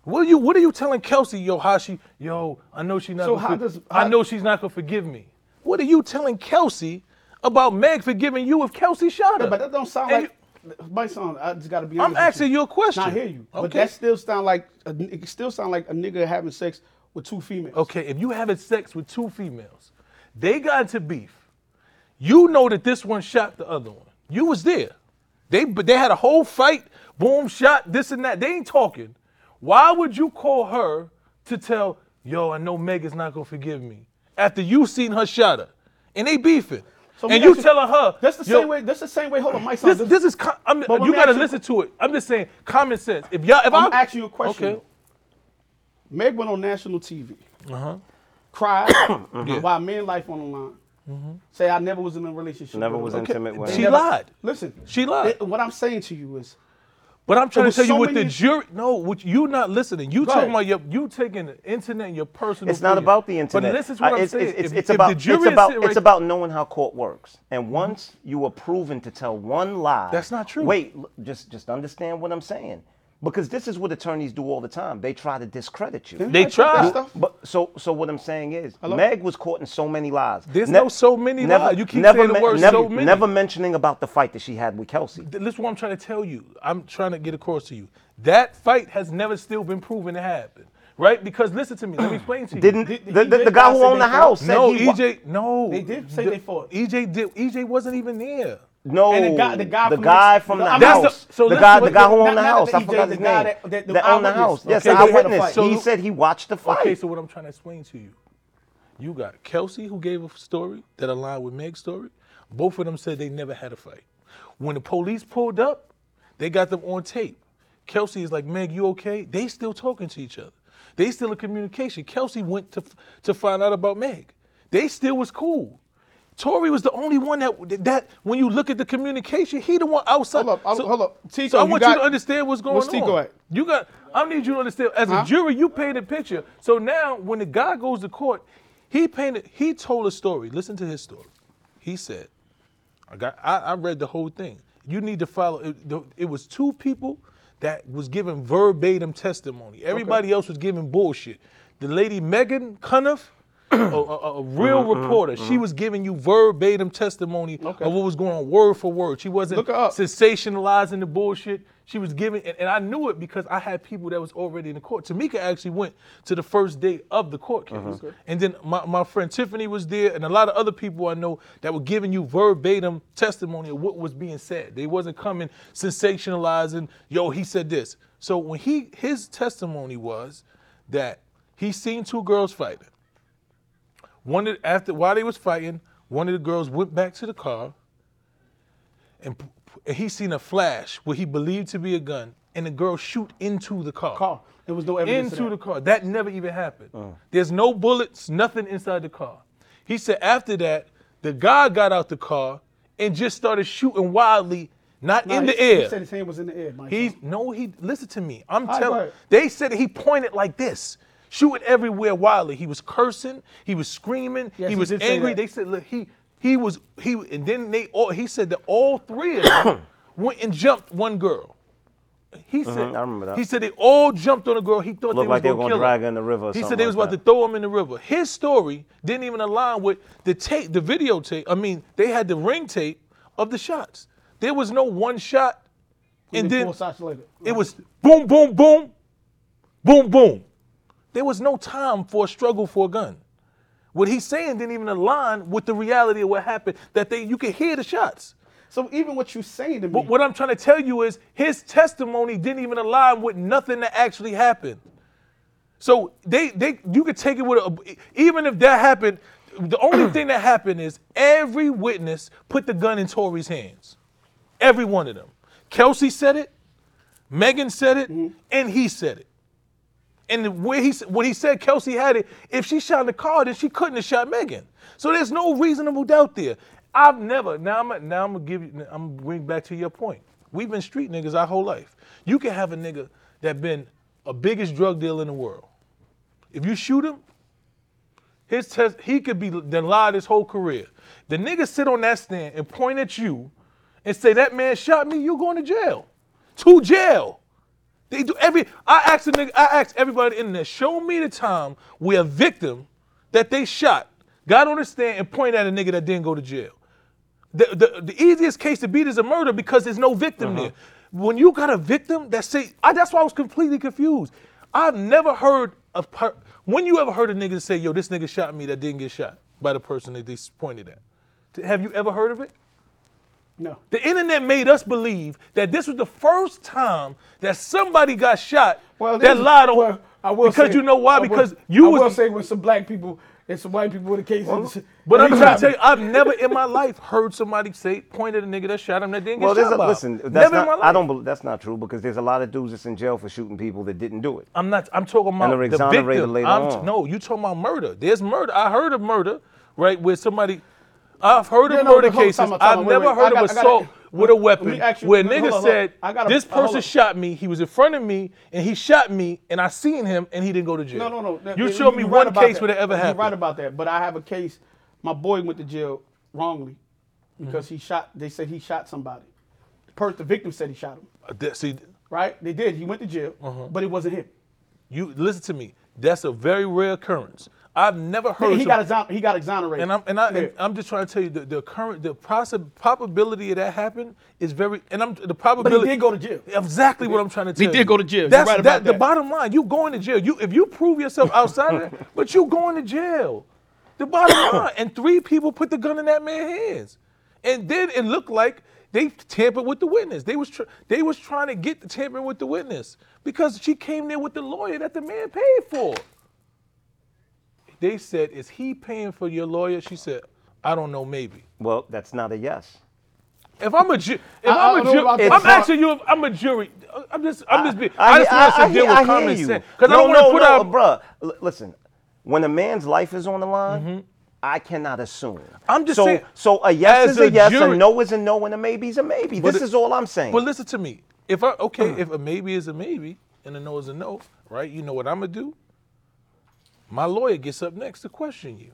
What are you What are you telling Kelsey? Yo, how she? Yo, I know she's not. So gonna how for- does- I know she's not gonna forgive me. What are you telling Kelsey about Meg forgiving you if Kelsey shot her? But that don't sound And like. My son, I just gotta be honest. I'm asking you a question. I hear you, okay. but that still sound like a, it still sound like a nigga having sex with two females. Okay, if you having sex with two females, they got into beef. You know that this one shot the other one. You was there. They but they had a whole fight. Boom, shot this and that. They ain't talking. Why would you call her to tell, yo, I know Meg is not gonna forgive me after you seen her shot her, and they beefing, So and you ask telling her That's the same way. That's the same way. Hold on, my son. This, this is com- I'm, But you gotta ask you- listen to it. I'm just saying common sense. If y'all, if I'm I'm, asking you a question. Okay. Meg went on national TV, Uh-huh. Cried about man life on the line. Say I never was in a relationship. Never was her. intimate with She never- lied. Listen, She lied. it- what I'm saying to you is, But I'm trying to was tell you so what the many- jury. No, what you not listening. You Go talking about your, you taking the internet and your personal. It's not opinion. about the internet. But this is what Uh, I'm it's, saying. It's, it's, If- it's if about the jury it's is about sitting it's about knowing how court works. And once you are proven to tell one lie, That's not true. Wait, just just understand what I'm saying. Because this is what attorneys do all the time. They try to discredit you. They I check stuff. But so so what I'm saying is, Meg was caught in so many lies. There's no so many lies. You keep saying the word never, so many. never mentioning about the fight that she had with Kelsey. Th- Listen, what I'm trying to tell you. I'm trying to get across to you. That fight has never still been proven to happen, right? Because listen to me. Let me explain to you. Didn't Did- the, the, the guy who owned the they fought? house said no, he wa- EJ. No, They did say The- they fought. EJ did. EJ wasn't even there. No, And the guy- the guy from guy the- from the, the- house. The- so the guy, the guy who owned the house. I forgot the his name. that- that- the that owned the house. Yes, Okay, the they had a eyewitness. So- he said he watched the fight. Okay, so what I'm trying to explain to you, you got Kelsey who gave a story that aligned with Meg's story. Both of them said they never had a fight. When the police pulled up, they got them on tape. Kelsey is like, Meg, you okay? They still talking to each other. They still in communication. Kelsey went to to find out about Meg. They still was cool. Tory was the only one that that when you look at the communication, he the one outside. Hold up, hold- hold up. Tico, so I you want got- you to understand what's going where's on. Tico at? You got. I need you to understand. As Huh? a jury, you paint a picture. So now, when the guy goes to court, he painted. He told a story. Listen to his story. He said, "I got. I, I read the whole thing. You need to follow. It, the- it was two people that was giving verbatim testimony. Everybody else was giving bullshit. The lady Meghann Cuniff." A, a- a real Mm-hmm, reporter. She was giving you verbatim testimony Okay. of what was going on, word for word. She wasn't sensationalizing the bullshit. She was giving, and, and I knew it because I had people that was already in the court. Tamika actually went to the first day of the court case, Uh-huh. and then my, my friend Tiffany was there, and a lot of other people I know that were giving you verbatim testimony of what was being said. They wasn't coming sensationalizing. Yo, he said this. So when he his testimony was that he seen two girls fighting. One of, after while they was fighting, one of the girls went back to the car, and, p- p- and he seen a flash what he believed to be a gun, and the girl shoot into the car. car. There was no evidence. Into of the that. car. That never even happened. Uh. There's no bullets, nothing inside the car. He said after that, the guy got out the car and just started shooting wildly, not Nah, in the air. He said his hand was in the air. My He's son. no, he listen to me. I'm telling. ahead. They said he pointed like this, shooting everywhere wildly. He was cursing. He was screaming. Yes, he was angry. They said, look, he he was he, and then they all. He said that all three of them went and jumped one girl. He said, Mm-hmm, I remember that. He said they all jumped on a girl. He thought Looked they like was they were gonna gonna drag her. in the river or He said they was like about that. to throw him in the river. His story didn't even align with the tape, the videotape. I mean, they had the ring tape of the shots. There was no one shot, and then four shots later. it was boom, boom, boom, Boom, boom. There was no time for a struggle for a gun. What he's saying didn't even align with the reality of what happened. That they you could hear the shots. So even what you're saying to me, But what I'm trying to tell you is his testimony didn't even align with nothing that actually happened. So they they you could take it with a even if that happened, the only thing that happened is every witness put the gun in Tory's hands. Every one of them. Kelsey said it, Megan said it, mm-hmm. and he said it. And way he when he said Kelsey had it, if she shot car, then she couldn't have shot Megan. So there's no reasonable doubt there. I've never now I'm now I'm gonna give you I'm gonna bring back to your point. We've been street niggas our whole life. You can have a nigga that been a biggest drug dealer in the world. If you shoot him, his test he could be then his whole career. The nigga sit on that stand and point at you and say that man shot me, you going to jail. To jail. They do every. I asked a nigga. I asked everybody in there. Show me the time where a victim that they shot got on the stand and pointed at a nigga that didn't go to jail. The, the, the easiest case to beat is a murder because there's no victim uh-huh. there. When you got a victim that say, I, that's why I was completely confused. I've never heard of per, when you ever heard a nigga say, "Yo, this nigga shot me that didn't get shot by the person that they pointed at." Have you ever heard of it? No. The internet made us believe that this was the first time that somebody got shot that lied on. well, I will because say- you know why? I will- because you I was. will say with some black people and some white people in the case. but I'm trying to tell you, I've never in my life heard somebody say, point at a nigga that shot him that didn't Well, get shot a, by. him. listen. That's never in my not. life. I don't. bel that's not true because there's a lot of dudes that's in jail for shooting people that didn't do it. I'm not. I'm talking about they're the exonerated victim. later I'm on. no, you talking about murder. There's murder. I heard of murder, right? Where somebody. I've heard of no, murder on, cases. time time I've wait, never wait. heard got- of assault with a weapon you- where nigga on. said, gotta- "This person shot me. He was in front of me, and he shot me, and I seen him, and he didn't go to jail." No, no, no. That- You you- showed me one right about case that. where that ever happened. You're right about that. But I have a case. My boy went to jail wrongly Mm-hmm. because he shot. They said he shot somebody. The person, the victim said he shot him. Uh, that- See, Right? They did. He went to jail, Uh-huh. but it wasn't him. you listen to me. That's a very rare occurrence. I've never heard. He some- got exon- he got exonerated. And I'm and I Yeah. and I'm just trying to tell you the, the current the possi- probability of that happen is very and I'm the probability. But he did go to jail. Exactly what I'm trying to tell He you. did go to jail. That's right that, about the bottom line. You going to jail. You if you prove yourself outside of that, but you going to jail. The bottom line. And three people put the gun in that man's hands, and then it looked like they tampered with the witness. They was tr- they was trying to get the tampering with the witness because she came there with the lawyer that the man paid for. They said, "Is he paying for your lawyer?" She said, "I don't know, maybe." Well, that's not a yes. If I'm a ju- if I- I I'm a jury, I'm that. asking you if I'm a jury. I'm just I'm just being, I, I, just want I, to deal hear- I with common sense because no, I don't no, want to put no, out. bruh. L- listen, when a man's life is on the line, I cannot assume. Mm-hmm. I'm just so, saying, So a yes is a, a yes, a no is a no, and a maybe is a maybe. This it- is all I'm saying. But listen to me. If I okay, if a maybe is a maybe and a no is a no, right? You know what I'm gonna do? My lawyer gets up next to question you.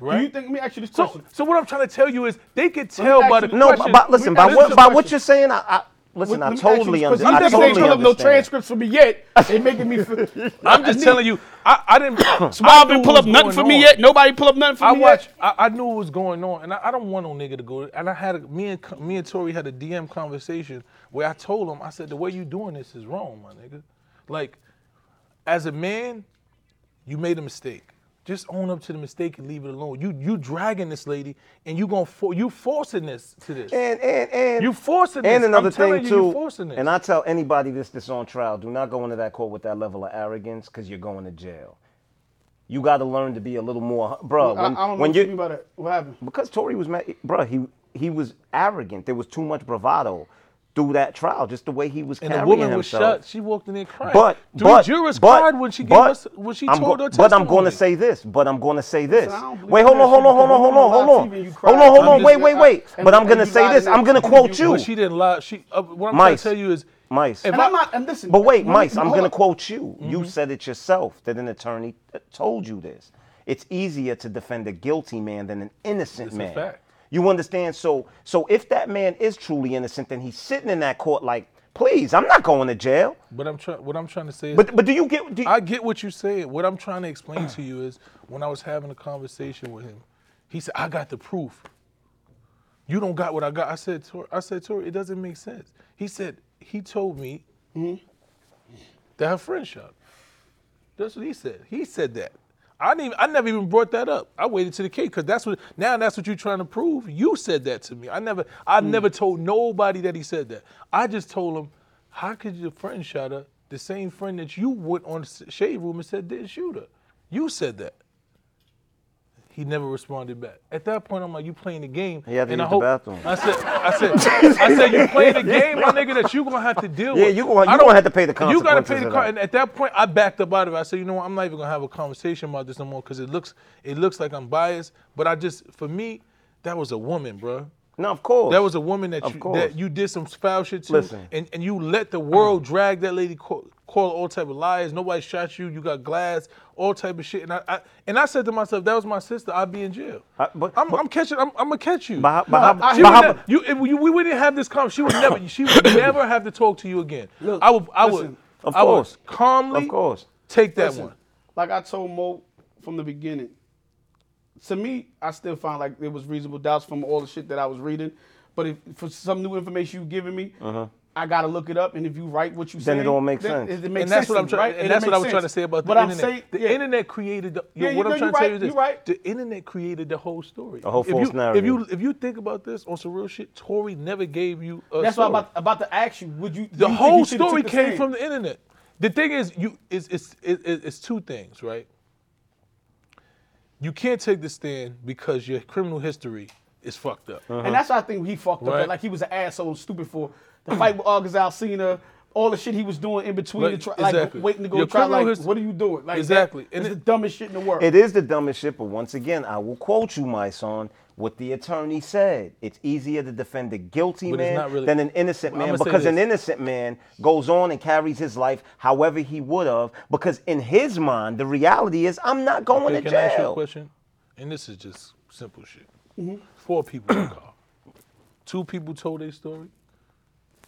Do you think? Let me ask you this so, question. so what I'm trying to tell you is they could tell by the no, question. but, but listen, by what by what you're saying, I, I listen. Let I me ask you totally this understand. I You think totally they pull up no understand. transcripts for me yet. They making me. Feel, I'm just telling you, I, I didn't. Bob didn't pull up nothing for me yet. Nobody pull up nothing for I me watched. yet. I, I knew what was going on, and I, I don't want no nigga to go. And I had a, me and me and Tory had a DM conversation where I told him, I said, the way you doing this is wrong, my nigga. Like, as a man, you made a mistake. Just own up to the mistake and leave it alone. You you dragging this lady, and you gonna for, you forcing this to this. And and and You forcing this. and another I'm thing you, too. you forcing this. And I tell anybody this that's on trial, do not go into that court with that level of arrogance because you're going to jail. You got to learn to be a little more, bro. I, When, I don't know when what you you mean by that. What happened? because Tory was mad, bro. He he was arrogant. There was too much bravado through that trial, just the way he was and the carrying woman was himself. shot. She walked in there crying. But Three but jurors but, cried when she gave but, us when she I'm told go- her But I'm going to say this. But I'm going to say this. I Wait, hold on, hold on, hold on, hold on, hold on, to you and you hold on, hold on. Wait, wait, wait. and- But I'm going to say this. I'm going to quote you- you. But she didn't lie. She uh, what I'm Mice. trying to tell you is Mice. If And I- I'm not. And listen. But wait, Mice, I'm going to quote you. You Mm-hmm. said it yourself that an attorney told you this. It's easier to defend a guilty man than an innocent It's a man. fact. You understand? So, so if that man is truly innocent, then he's sitting in that court like, please, I'm not going to jail. But I'm trying. What I'm trying to say is, But but do you get? Do you, I get what you're saying. What I'm trying to explain to you is, when I was having a conversation with him, he said, "I got the proof. You don't got what I got." I said, Tor- "I said, Tory, it doesn't make sense." He said, "He told me Mm-hmm. that her friend shot." That's what he said. He said that. I didn't. Even, I never even brought that up. I waited to the cake because that's what. Now that's what you're trying to prove. You said that to me. I never. I Hmm. never told nobody that he said that. I just told him, how could your friend shot her? The same friend that you went on the shade room and said didn't shoot her. You said that. He never responded back. At that point, I'm like, you playing the game. He had to and I use the hope- bathroom. I said, I said, I said, you playing the game, my nigga, that you gonna have to deal Yeah, with. Yeah, you gonna- you I gonna don't- have to pay the You gotta pay the car. And at that point, I backed up out of it. I said, you know what, I'm not even gonna have a conversation about this no more because it looks, it looks like I'm biased. But I just, for me, that was a woman, bro. No, of course. That was a woman that Of you course. that you did some foul shit to, Listen. and and you let the world drag that lady call, call all type of lies. Nobody shot you. You got glass, all type of shit. And I, I and I said to myself, that was my sister. I'd be in jail. I- but- I'm, but- I'm catching. I'm, I'm gonna catch you. But but how- I- she but would how- ne- you, if you, we wouldn't have this conversation. She would never. She would never have to talk to you again. Look, I would. I would. listen. Of I would course. calmly. Of course. Take that Listen, one. Like I told Mo from the beginning, to me, I still find like there was reasonable doubts from all the shit that I was reading. But if for some new information you've given me, I gotta look it up. And if you write what you say, Uh-huh. Then it all makes sense. It, it makes and that's sense what I'm trying. right? And it that's what I was trying to say about the But I'm internet. saying- the yeah. internet created. The, yo, Yeah, you what know, I'm trying you to tell right, you is this: right. the internet created the whole story. A whole if false you, narrative. If you if you think about this on some real shit, Tory never gave you a That's what. I'm about, about to ask you. Would you? the you whole story took the came from the internet. The thing is, you is it's it, it, it's two things, right? You can't take the stand because your criminal history is fucked up. And that's why I think he fucked up. Uh-huh. Like he was an asshole, stupid for the fight with August Alsina, all the shit he was doing in between, Like, the tri- like waiting to go Your try. Like, hist- what are you doing? Like Exactly. that And is it- the dumbest shit in the world. It is the dumbest shit, but once again, I will quote you, Mysonne, what the attorney said. It's easier to defend a guilty But man really- than an innocent Well, man because an innocent man goes on and carries his life however he would have because in his mind, the reality is, I'm not going Okay, to can I ask you a question? And this is just simple shit. Mm-hmm. Four people in the car. Two people told their story.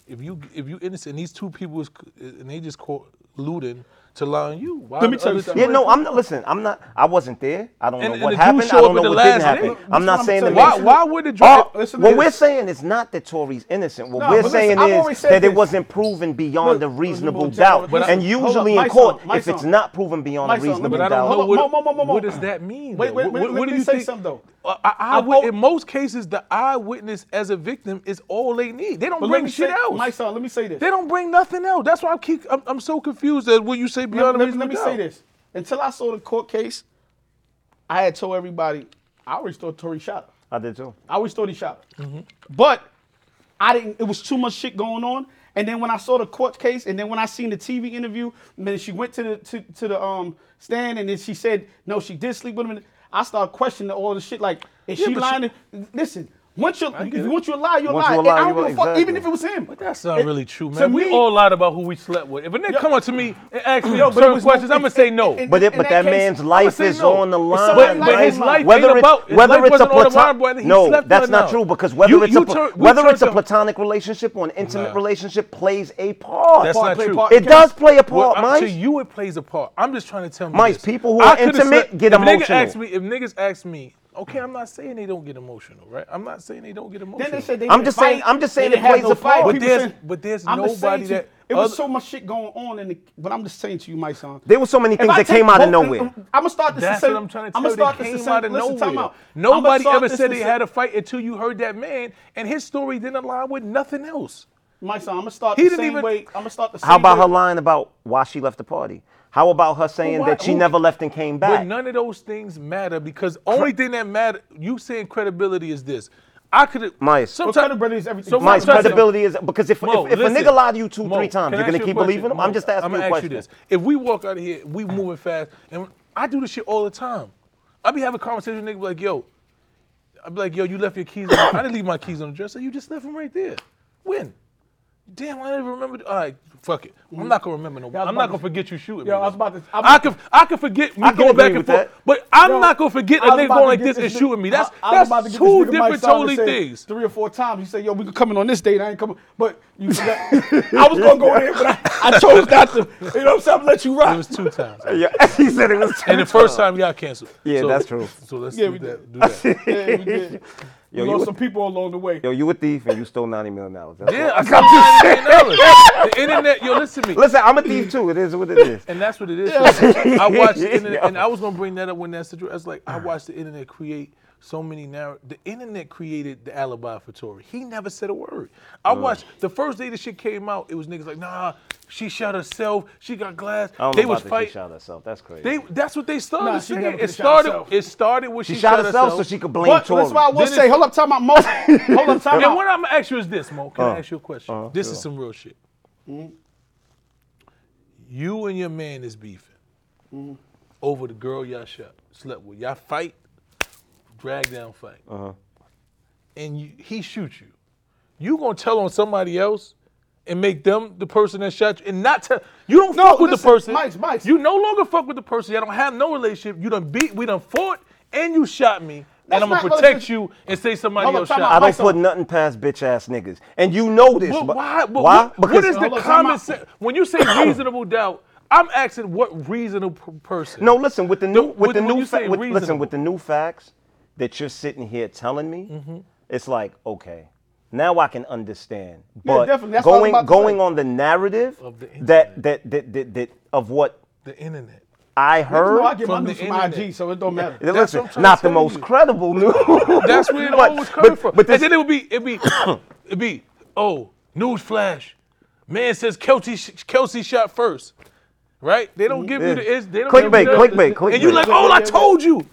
If you if you innocent, and these two people is, and they just caught looting to lie on you. Why Let me tell you something. Yeah, no, I'm not. Listen, I'm not. I wasn't there. I don't And- know and what happened. I don't know what didn't happen. Name. I'm not That's saying that. Why why would the Oh, drug? listen what we're saying is not that Tory's innocent. What No, we're but listen, saying is said that it wasn't proven beyond Look, a reasonable reasonable doubt. doubt. But and I- usually in court, if it's not proven beyond a son, let me- reasonable But I don't doubt, what, does that mean. Wait, wait, What- wait, let me you say something, though. I, I I've would- in most cases, the eyewitness as a victim is all they need. They don't But bring shit say, else. Mysonne, let me say this. They don't bring nothing else. That's why I keep. I'm, I'm so confused at what you say let, beyond a let- reasonable let me doubt. say this. Until I saw the court case, I had told everybody I always thought Tory shot her. I did too. I always thought he shot her. Mm-hmm. But I didn't. It was too much shit going on. And then when I saw the court case, and then when I seen the TV interview, and then she went to the to, to the um stand, and then she said no, she did sleep with him. I start questioning all the shit. Like, is Yeah, she lying? to- Listen, once you if get once you lie, you lie. you And lie, I don't give a lie, fuck, even if it was him. But that's not It- really true, to man. we me- all lied about who we slept with. If a nigga Yo- come up to me and ask me Yo, certain was no- questions, I'm gonna say no. it- it- But it, but that that, case, man's life is no. on the line. somebody's but life. his life whether ain't it's, about- his whether life it's a wasn't on the platon- line, no, that's not true because whether You- it's you a pla- whether it's a platonic relationship or an intimate relationship plays a part. That's not true. it does play a part, I'm- to you, it plays a part. I'm just trying to tell you. Mice, this. people who are intimate said- get if emotional. Ask me, if niggas ask me, okay, I'm not saying they don't get emotional, right? I'm not saying they don't get emotional. Then they said they I'm didn't just saying- I'm just saying they it didn't plays no a part. fight. But there's- saying- but there's I'm just saying nobody you, that It was other- so much shit going on, in the, but I'm just saying to you, Mysonne. There were so many things that came out of nowhere. I'm gonna start this. That's what I'm trying to tell I'ma you. start They this came say- out of listen, nowhere. out. I'ma Nobody ever said to they had a fight until you heard that man, and his story didn't align with nothing else. Mysonne, I'm gonna start He the didn't same even- way. I'm gonna start the same How about way. her line about why she left the party? How about her saying why- that she who- never left and came back? But back? none of those things matter because only thing that matter, you saying credibility is this. I could have. Mice. Well, credibility is everything. So My what I'm Mike's trying to say- credibility is because if, Mo, if, if listen. a nigga lie to you two, Mo, three times, can you're gonna ask you a keep believing him. Mo, I'm just asking I'ma you a ask question. you this: If we walk out of here, we moving fast, and I do this shit all the time. I be having conversations with niggas like, "Yo," I be like, "Yo, you left your keys." On, I didn't leave my keys on the dresser. You just left them right there. When? Damn, I didn't even remember. All right, fuck it. I'm not gonna remember no. Yeah, I was I'm about not gonna to- forget you shooting. Yo, me, I was about to- I'm- I could. I could forget me I can going back and with forth, that. but I'm Yo, not gonna forget a I was nigga about going to like get this this and nigga- shooting me. That's I- I was that's about to get this two nigga Mike different Simon totally say things. Three or four times. He said, "Yo, we could come in on this date. I ain't coming." But you forgot. I was gonna go there, but I, I chose not to. You know what I'm saying? I'm let you rock. It was two times. Yeah, he said it was. And the first time you got canceled. Yeah, that's true. So let's Yeah, do we that. Do that. yeah, we did. Yo, you lost some people along the way. Yo, you a thief and you stole ninety million dollars. Yeah. I got $90 million. The internet, yo, listen to me. Listen, I'm a thief too. It is what it is. And that's what it is. I watched the internet, and I was gonna bring that up when that situation. I was like, I watched the internet create so many narr. The internet created the alibi for Tory. He never said a word. I watched the first day the shit came out. It was niggas like, nah, she shot herself. She got glass. I don't they know was about. She fighting. shot herself. That's crazy. They, that's what they started Nah, saying. It started. It started when she, she, shot herself so she could blame But Tory. that's why I will Then say, hold up, time out. Most, hold up, time And what I'm gonna ask you is this, Mo. Can Uh, I ask you a question? uh, this sure. is some real shit. You and your man is beefing over the girl y'all shot, slept with. Y'all fight, drag down fight, Uh-huh. and you, he shoots you. You gonna tell on somebody else and make them the person that shot you, and not tell you don't No, fuck with listen, the person. Mike's- Mike's. You no longer fuck with the person. Y'all don't have no relationship. You done beat, we done fought, and you shot me, That's and I'm gonna not- protect listen. you and say somebody else shot. I don't put nothing past bitch ass niggas, and you know this. But but- why? But why? What, what is the Hold on, time common sense? When you say reasonable doubt, I'm asking what reasonable person. No, listen. With the new, With- with the new, you fa- with, listen, with the new facts that you're sitting here telling me, Mm-hmm. it's like okay, now I can understand. Yeah, But definitely. That's what I was going going on the narrative Of the that, that that that that of what the internet. I heard. I get from news the from. IG, so it don't matter. Yeah, listen, what I'm trying not the most you. credible news. That's where it But- always coming but- from. But this, and then it would be, it'd be, it'd be, oh, news flash. Man says Kelsey, Kelsey shot first. Right? They don't give you the. They don't Clickbait, give you the- clickbait, And you clickbait. like, oh, I told you.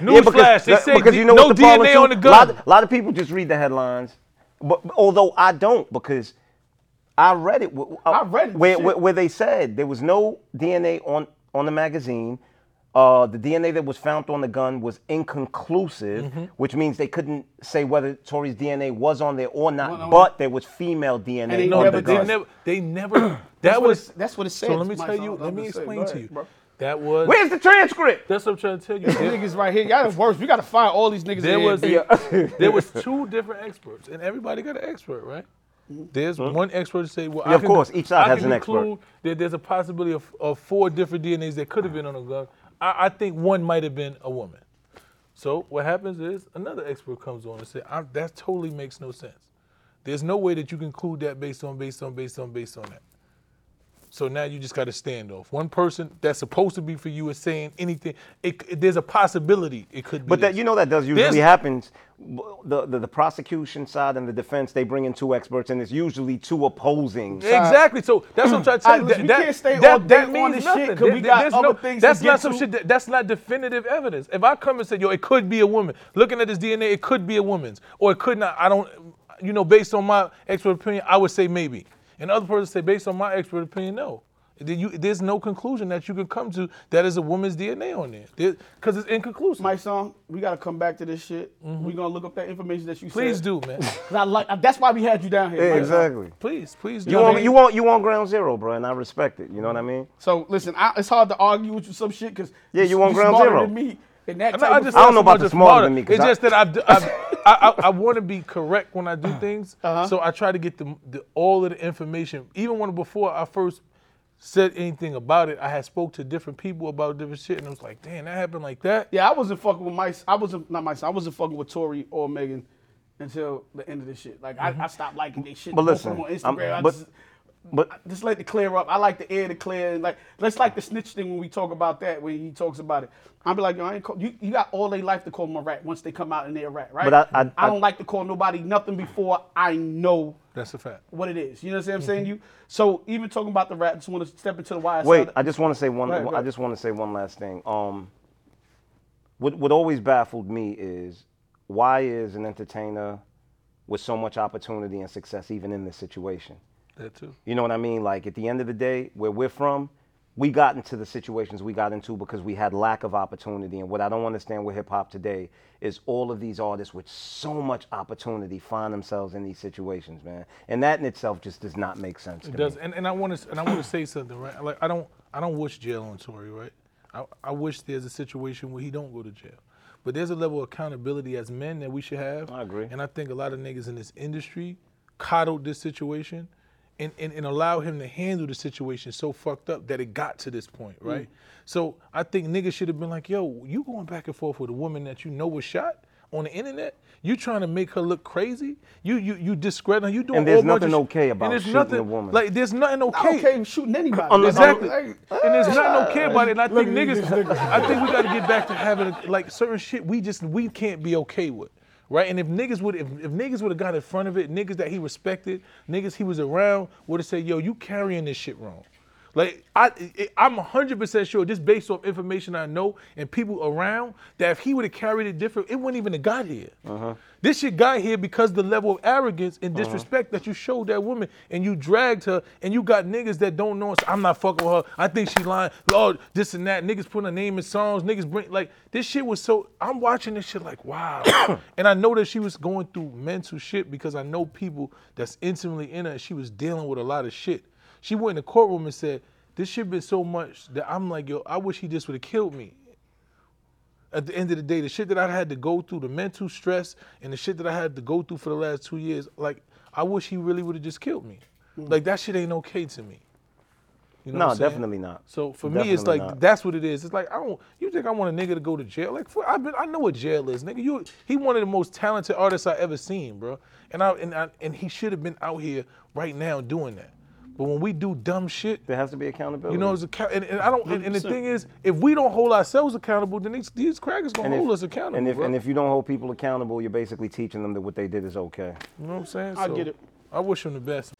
News Yeah, because, flash. They that- say because you know no what the DNA too? on the A lot, gun. a lot of people just read the headlines, but although I don't because I read it. w- I read it, where, where, where they said there was no DNA on on the magazine. Uh, the DNA that was found on the gun was inconclusive, Mm-hmm. which means they couldn't say whether Tory's DNA was on there or not. Well, no. but there was female DNA they on No, the but they gun. never, they never, that was, it's- that's what it so says, let me tell so you, let me explain go to ahead, you. bro. That was, Where's the transcript? that's what I'm trying to tell you. These niggas right here, y'all the worst. We gotta fire all these niggas. there was here. there was two different experts, and everybody got an expert, right? There's hmm? one expert to say, well, Yeah, I of can- course, each side I has can an expert. conclude That there's a possibility of, of four different DNAs that could have been on a gun. I, I think one might have been a woman. So what happens is another expert comes on and says, that totally makes no sense. There's no way that you can conclude that based on, based on, based on, based on that. So now you just got a standoff. One person that's supposed to be for you is saying anything. It, it- there's a possibility it could be. But that this. you know that does usually There's- happens. The, the the prosecution side and the defense they bring in two experts and it's usually two opposing. Exactly. So that's what I'm trying to you. listen, we that, can't stay that, all that day on means this shit, nothing. we got other no, things That's not some to. shit. That, that's not definitive evidence. If I come and say, yo, it could be a woman. Looking at this DNA, it could be a woman's, or it could not. I don't. You know, based on my expert opinion, I would say maybe. And other person say, based on my expert opinion, no. You- there's no conclusion that you can come to that is a woman's DNA on there, because it's inconclusive. Mysonne, we gotta come back to this shit. Mm-hmm. We gonna look up that information that you said. Please said. do, man. 'Cause I like. That's why we had you down here. Yeah, Mike. exactly. Please, please do. You know I want mean? you want you want ground zero, bro, and I respect it. You know what I mean? So listen, I, it's hard to argue with you some shit because Yeah, you want ground zero. Than me. And that I, I just I don't know about the smarter than me, It's I- just that I, I, I want to be correct when I do things. Uh-huh. So I try to get the, the all of the information. Even when before I first said anything about it, I had spoke to different people about different shit, and it was like, damn, that happened like that. Yeah, I wasn't fucking with my. I wasn't not my. I wasn't fucking with Tory or Megan until the end of this shit. Like I, I stopped liking their shit. But both of them listen, on I'm- Instagram. I but- just, But just let it clear up. I like the air to clear. And like let's like the snitch thing when we talk about that. When he talks about it, I'm be like, yo, I ain't call, you. You got all their life to call them a rat once they come out and they're a rat, right? But I- I- I- don't like to call nobody nothing before I know That's a fact. what it is. You know what I'm saying? You. So even talking about the rat, just want to step into the wire. wait, side. I just want to say one. I just want to say one last thing. Um, what what always baffled me is why is an entertainer with so much opportunity and success even in this situation? That too. You know what I mean? Like at the end of the day, where we're from, we got into the situations we got into because we had lack of opportunity. And what I don't understand with hip hop today is all of these artists with so much opportunity find themselves in these situations, man. And that in itself just does not make sense. It does, me. and, and I want to and I want to say something, right? Like I don't I don't wish jail on Tory, right? I, I wish there's a situation where he don't go to jail, but there's a level of accountability as men that we should have. I agree. and I think a lot of niggas in this industry coddled this situation. And, and, and allow him to handle the situation so fucked up that it got to this point, mm. right? So I think niggas should have been like, yo, you going back and forth with a woman that you know was shot? on the internet, you trying to make her look crazy. You you you discredit her. You doing And there's all nothing okay about and there's shooting nothing, a woman. Like there's nothing Not okay. okay with shooting anybody. Unless- Exactly. Like, and there's nothing okay about it. And I think Look at these niggas, niggas. I think we got to get back to having like certain shit we just we can't be okay with. Right? And if niggas would if, if niggas would have got in front of it, niggas that he respected, niggas he was around would have said, "Yo, you carrying this shit wrong." Like I, I'm 100% sure, just based off information I know and people around, that if he would have carried it different, it wouldn't even have got here. Uh-huh. This shit got here because the level of arrogance and uh-huh. disrespect that you showed that woman, and you dragged her, and you got niggas that don't know. I'm not fucking with her. I think she lying. Oh, this and that. Niggas putting her name in songs. Niggas bring like this shit was so. I'm watching this shit like wow, and I know that she was going through mental shit because I know people that's intimately in her. and She was dealing with a lot of shit. She went in the courtroom and said, "This shit been so much that I'm like, yo, I wish he just would have killed me." At the end of the day, the shit that I had to go through, the mental stress, and the shit that I had to go through for the last two years, like, I wish he really would have just killed me. Hmm. Like that shit ain't okay to me. You know No, what I'm definitely not. So for me, it's like not. that's what it is. It's like I don't. You think I want a nigga to go to jail? Like for, I've been, I know what jail is, nigga. You, he one of the most talented artists I ever seen, bro. And I and I, and he should have been out here right now doing that. But when we do dumb shit, There has to be accountability. you know, it's account- and, and I don't. And, and the thing is, if we don't hold ourselves accountable, then these, these crackers gonna and hold if, us accountable. And if, and if you don't hold people accountable, you're basically teaching them that what they did is okay. you know what I'm saying? I So, get it. I wish them the best.